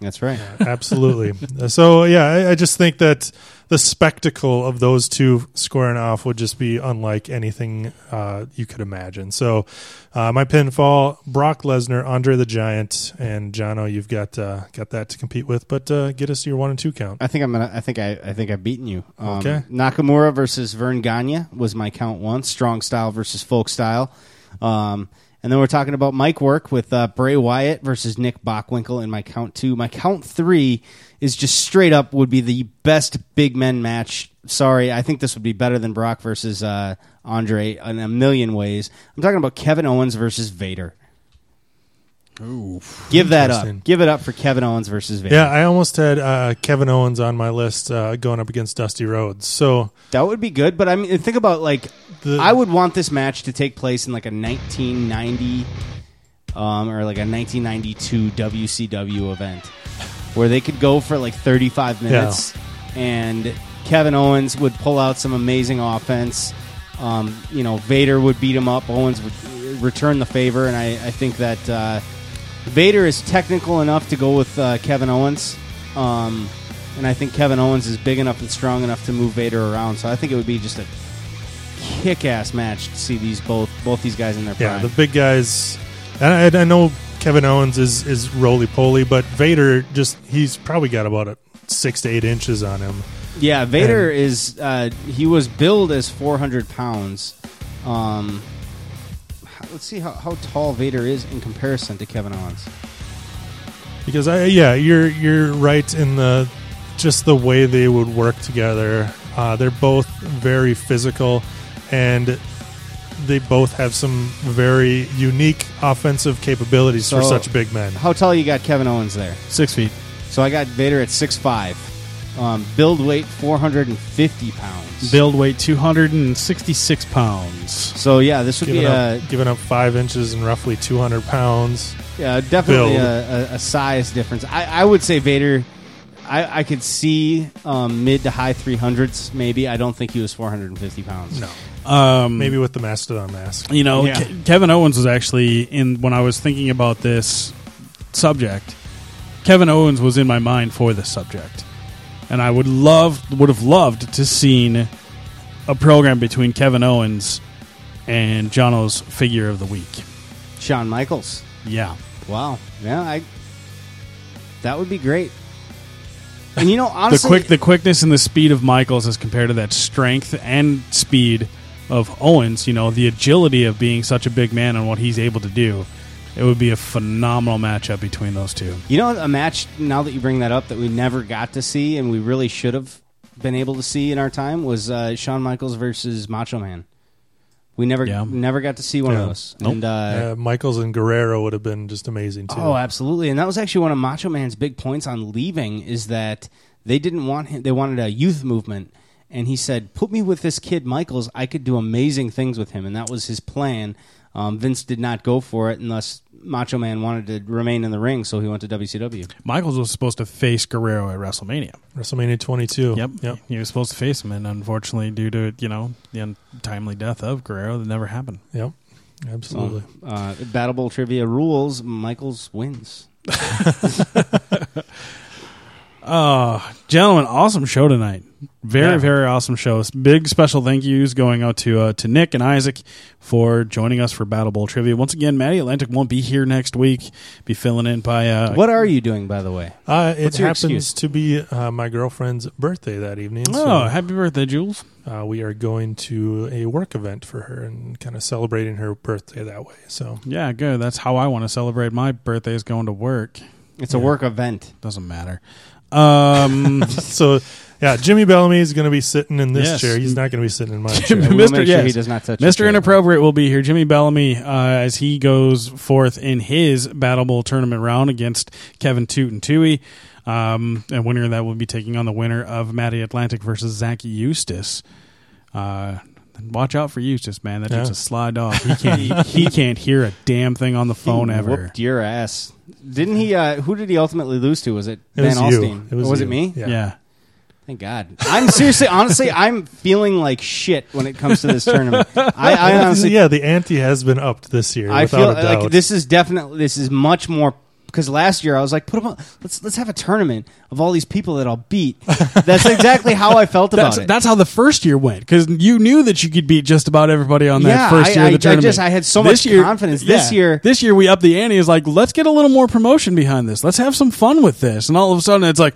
That's right. <laughs> absolutely. So yeah, I, I just think that the spectacle of those two squaring off would just be unlike anything uh, you could imagine. So uh, my pinfall: Brock Lesnar, Andre the Giant, and Jono. You've got uh, got that to compete with, but uh, get us your one and two count. I think I'm gonna. I think I. I think I've beaten you. Um, Okay. Nakamura versus Verne Gagne was my count one. Strong style versus folk style. Um, and then we're talking about mic work with uh, Bray Wyatt versus Nick Bockwinkel in my count two. My count three is just straight up would be the best big men match. Sorry, I think this would be better than Brock versus uh, Andre in a million ways. I'm talking about Kevin Owens versus Vader. Ooh, Give that up. Give it up for Kevin Owens versus Vader. Yeah, I almost had uh, Kevin Owens on my list uh, going up against Dusty Rhodes. So That would be good, but I mean, think about like The- I would want this match to take place in like a 1990 um, or like a 1992 WCW event where they could go for like 35 minutes and Kevin Owens would pull out some amazing offense. Um, you know, Vader would beat him up. Owens would return the favor, and I, I think that uh, Vader is technical enough to go with uh, Kevin Owens. Um, and I think Kevin Owens is big enough and strong enough to move Vader around. So I think it would be just a kick-ass match to see these both both these guys in their Yeah, the big guys. And I, I know Kevin Owens is is roly poly, but Vader just he's probably got about a six to eight inches on him. Yeah, Vader is. Uh, he was billed as 400 pounds. Um, let's see how, how tall Vader is in comparison to Kevin Owens. Because I yeah, you're you're right in the just the way they would work together. Uh, they're both very physical, and they both have some very unique offensive capabilities for such big men. How tall you got Kevin Owens there? Six feet. So I got Vader at six five. Um, build weight 450 pounds. Build weight 266 pounds. So yeah, this would giving be up, a giving up five inches and roughly two hundred pounds. Yeah, definitely a, a, a size difference. I, I would say Vader. I, I could see um, mid to high 300s, maybe. I don't think he was 450 pounds. No. Um, Maybe with the Mastodon mask. You know, Yeah. Ke- Kevin Owens was actually in when I was thinking about this subject. Kevin Owens was in my mind for this subject, and I would love would have loved to seen a program between Kevin Owens and Jono's figure of the week. Shawn Michaels. Yeah, Wow. Yeah, I. That would be great. And you know, <laughs> honestly, the quick the quickness and the speed of Michaels as compared to that strength and speed of Owens. You know, the agility of being such a big man and what he's able to do. It would be a phenomenal matchup between those two. You know, a match now that you bring that up that we never got to see and we really should have been able to see in our time was uh, Shawn Michaels versus Macho Man. We never never got to see one of Yeah. those. And uh, Uh, Michaels and Guerrero would have been just amazing too. Oh, absolutely. And that was actually one of Macho Man's big points on leaving is that they didn't want him they wanted a youth movement and he said, "Put me with this kid Michaels, I could do amazing things with him." And that was his plan. Um, Vince did not go for it unless Macho Man wanted to remain in the ring, so he went to WCW. Michaels was supposed to face Guerrero at WrestleMania. WrestleMania 22. Yep. Yep. He was supposed to face him, and unfortunately, due to you know the untimely death of Guerrero, that never happened. Yep. Absolutely. So, uh, Battle Bowl trivia rules: Michaels wins. Oh, <laughs> gentlemen, awesome show tonight. Very, Yeah. very awesome show. Big special thank yous going out to uh, to Nick and Isaac for joining us for Battle Bowl trivia. Once again, Matty Atlantic won't be here next week. Be filling in by uh, what are you doing, by the way? Uh, it happens excuse? to be uh, my girlfriend's birthday that evening. Oh, happy birthday, Jules! Uh, we are going to a work event for her and kind of celebrating her birthday that way. So Yeah, good. That's how I want to celebrate my birthday is going to work. It's a work event. Doesn't matter. Um, <laughs> so yeah, Jimmy Bellamy is going to be sitting in this Yes. chair. He's not going to be sitting in my <laughs> chair. Mr. yes. Mr. Inappropriate will be here. Jimmy Bellamy, uh, as he goes forth in his Battle Bowl tournament round against Kevin Toot and Tui. Um, and winner of that will be taking on the winner of Matty Atlantic versus Zach Eustace. Uh, watch out for Eustace, man. That dude's Yeah. a sly dog. He can't. he, he <laughs> can't hear a damn thing on the phone He ever. Whooped your ass. Didn't he? Uh, who did he ultimately lose to? Was it, It Van was you. Alstine? It was was you. it me? Yeah. Yeah. Thank God. I'm seriously, honestly, <laughs> I'm feeling like shit when it comes to this tournament. <laughs> I, I honestly, yeah, the ante has been upped this year. I without feel a doubt. like this is definitely this is much more because last year I was like, put 'em on, let's let's have a tournament of all these people that I'll beat. That's <laughs> exactly how I felt about That's, it. that's how the first year went because you knew that you could beat just about everybody on that Yeah, first I- year of I- the I tournament. just- I had so This much year- confidence. This year- this year we up the ante. Is like let's get a little more promotion behind this. Let's have some fun with this. And all of a sudden it's like.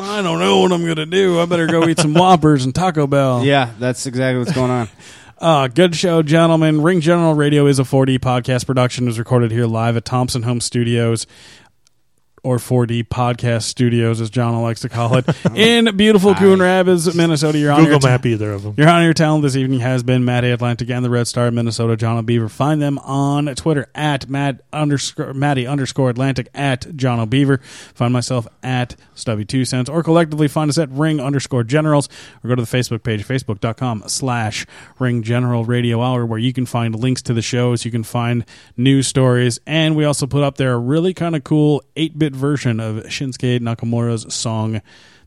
I don't know what I'm gonna do. I better go eat some Whoppers and Taco Bell. <laughs> yeah, that's exactly what's going on. <laughs> Uh, good show, gentlemen. Ring General Radio is a 4D podcast production. It was recorded here live at Thompson Home Studios. Or 4D podcast studios, as John likes to call it, <laughs> in beautiful Coon Rapids, Minnesota. You're on Google your Map either of them. Your honor, your talent this evening has been Matty Atlantic and the Red Star of Minnesota, Jono Beaver. Find them on Twitter at Matt underscore Matty underscore Atlantic at Jono Beaver. Find myself at Stubby Two Cents, or collectively find us at Ring underscore Generals, or go to the Facebook page, facebook.com slash Ring General Radio Hour, where you can find links to the shows, you can find news stories, and we also put up there a really kind of cool 8-bit version of Shinsuke Nakamura's song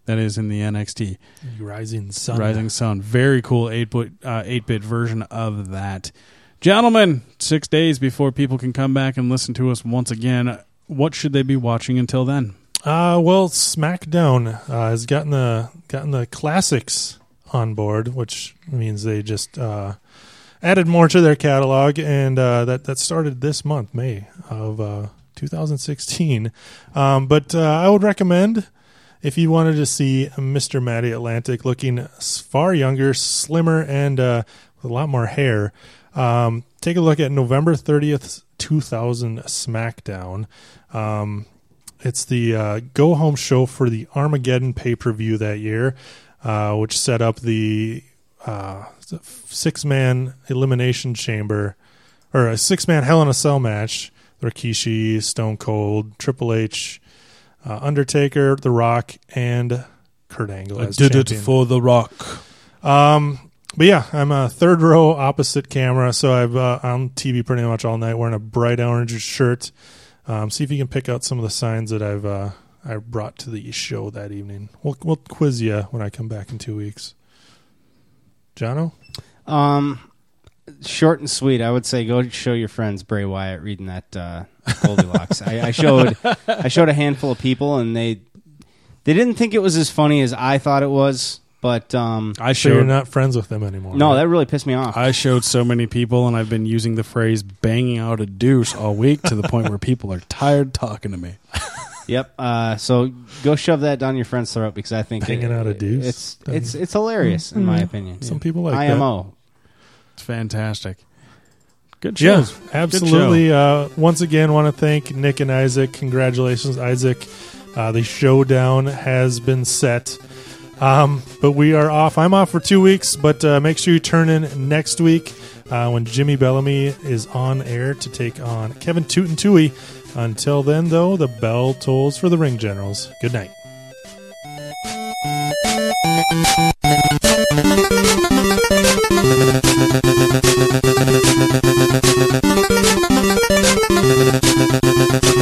that is in the NXT. Rising Sun. Rising Sun. Very cool 8 bit, uh, 8-bit version of that. Gentlemen, six days before people can come back and listen to us once again, what should they be watching until then? Uh, well, SmackDown uh, has gotten the gotten the classics on board, which means they just uh, added more to their catalog, and uh, that that started this month, May of uh, 2016. Um, but uh, I would recommend if you wanted to see Mr. Matty Atlantic looking far younger, slimmer, and uh, with a lot more hair, um, take a look at November 30th, 2000 SmackDown. Um, it's the uh, go home show for the Armageddon pay per view that year, uh, which set up the uh, six man elimination chamber or a six man Hell in a Cell match. Rikishi, Stone Cold, Triple H, uh, Undertaker, The Rock, and Kurt Angle. I as did it for The Rock. Um, but yeah, I'm a third row opposite camera, so I've uh, on TV pretty much all night wearing a bright orange shirt. Um, see if you can pick out some of the signs that I've uh, I brought to the show that evening. We'll we'll quiz you when I come back in two weeks. Jono, Um, short and sweet. I would say go show your friends Bray Wyatt reading that uh, Goldilocks. I, I showed I showed a handful of people, and they they didn't think it was as funny as I thought it was. But um, I so you're not friends with them anymore. no, right? that really pissed me off. I showed so many people, and I've been using the phrase "banging out a deuce" all week to the point where people are tired talking to me. Yep. Uh, so go shove that down your friend's throat because I think banging it- out a deuce? It's it's it's hilarious in my Mm. opinion. Some people like that. It's fantastic. Good Yeah, shows. Good absolutely. Uh, once again, want to thank Nick and Isaac. Congratulations, Isaac. Uh, the showdown has been set. Um, but we are off. I'm off for two weeks, but uh, make sure you turn in next week uh, when Jimmy Bellamy is on air to take on Kevin Toot and Tui. Until then, though, the bell tolls for the Ring Generals. Good night. Thank you.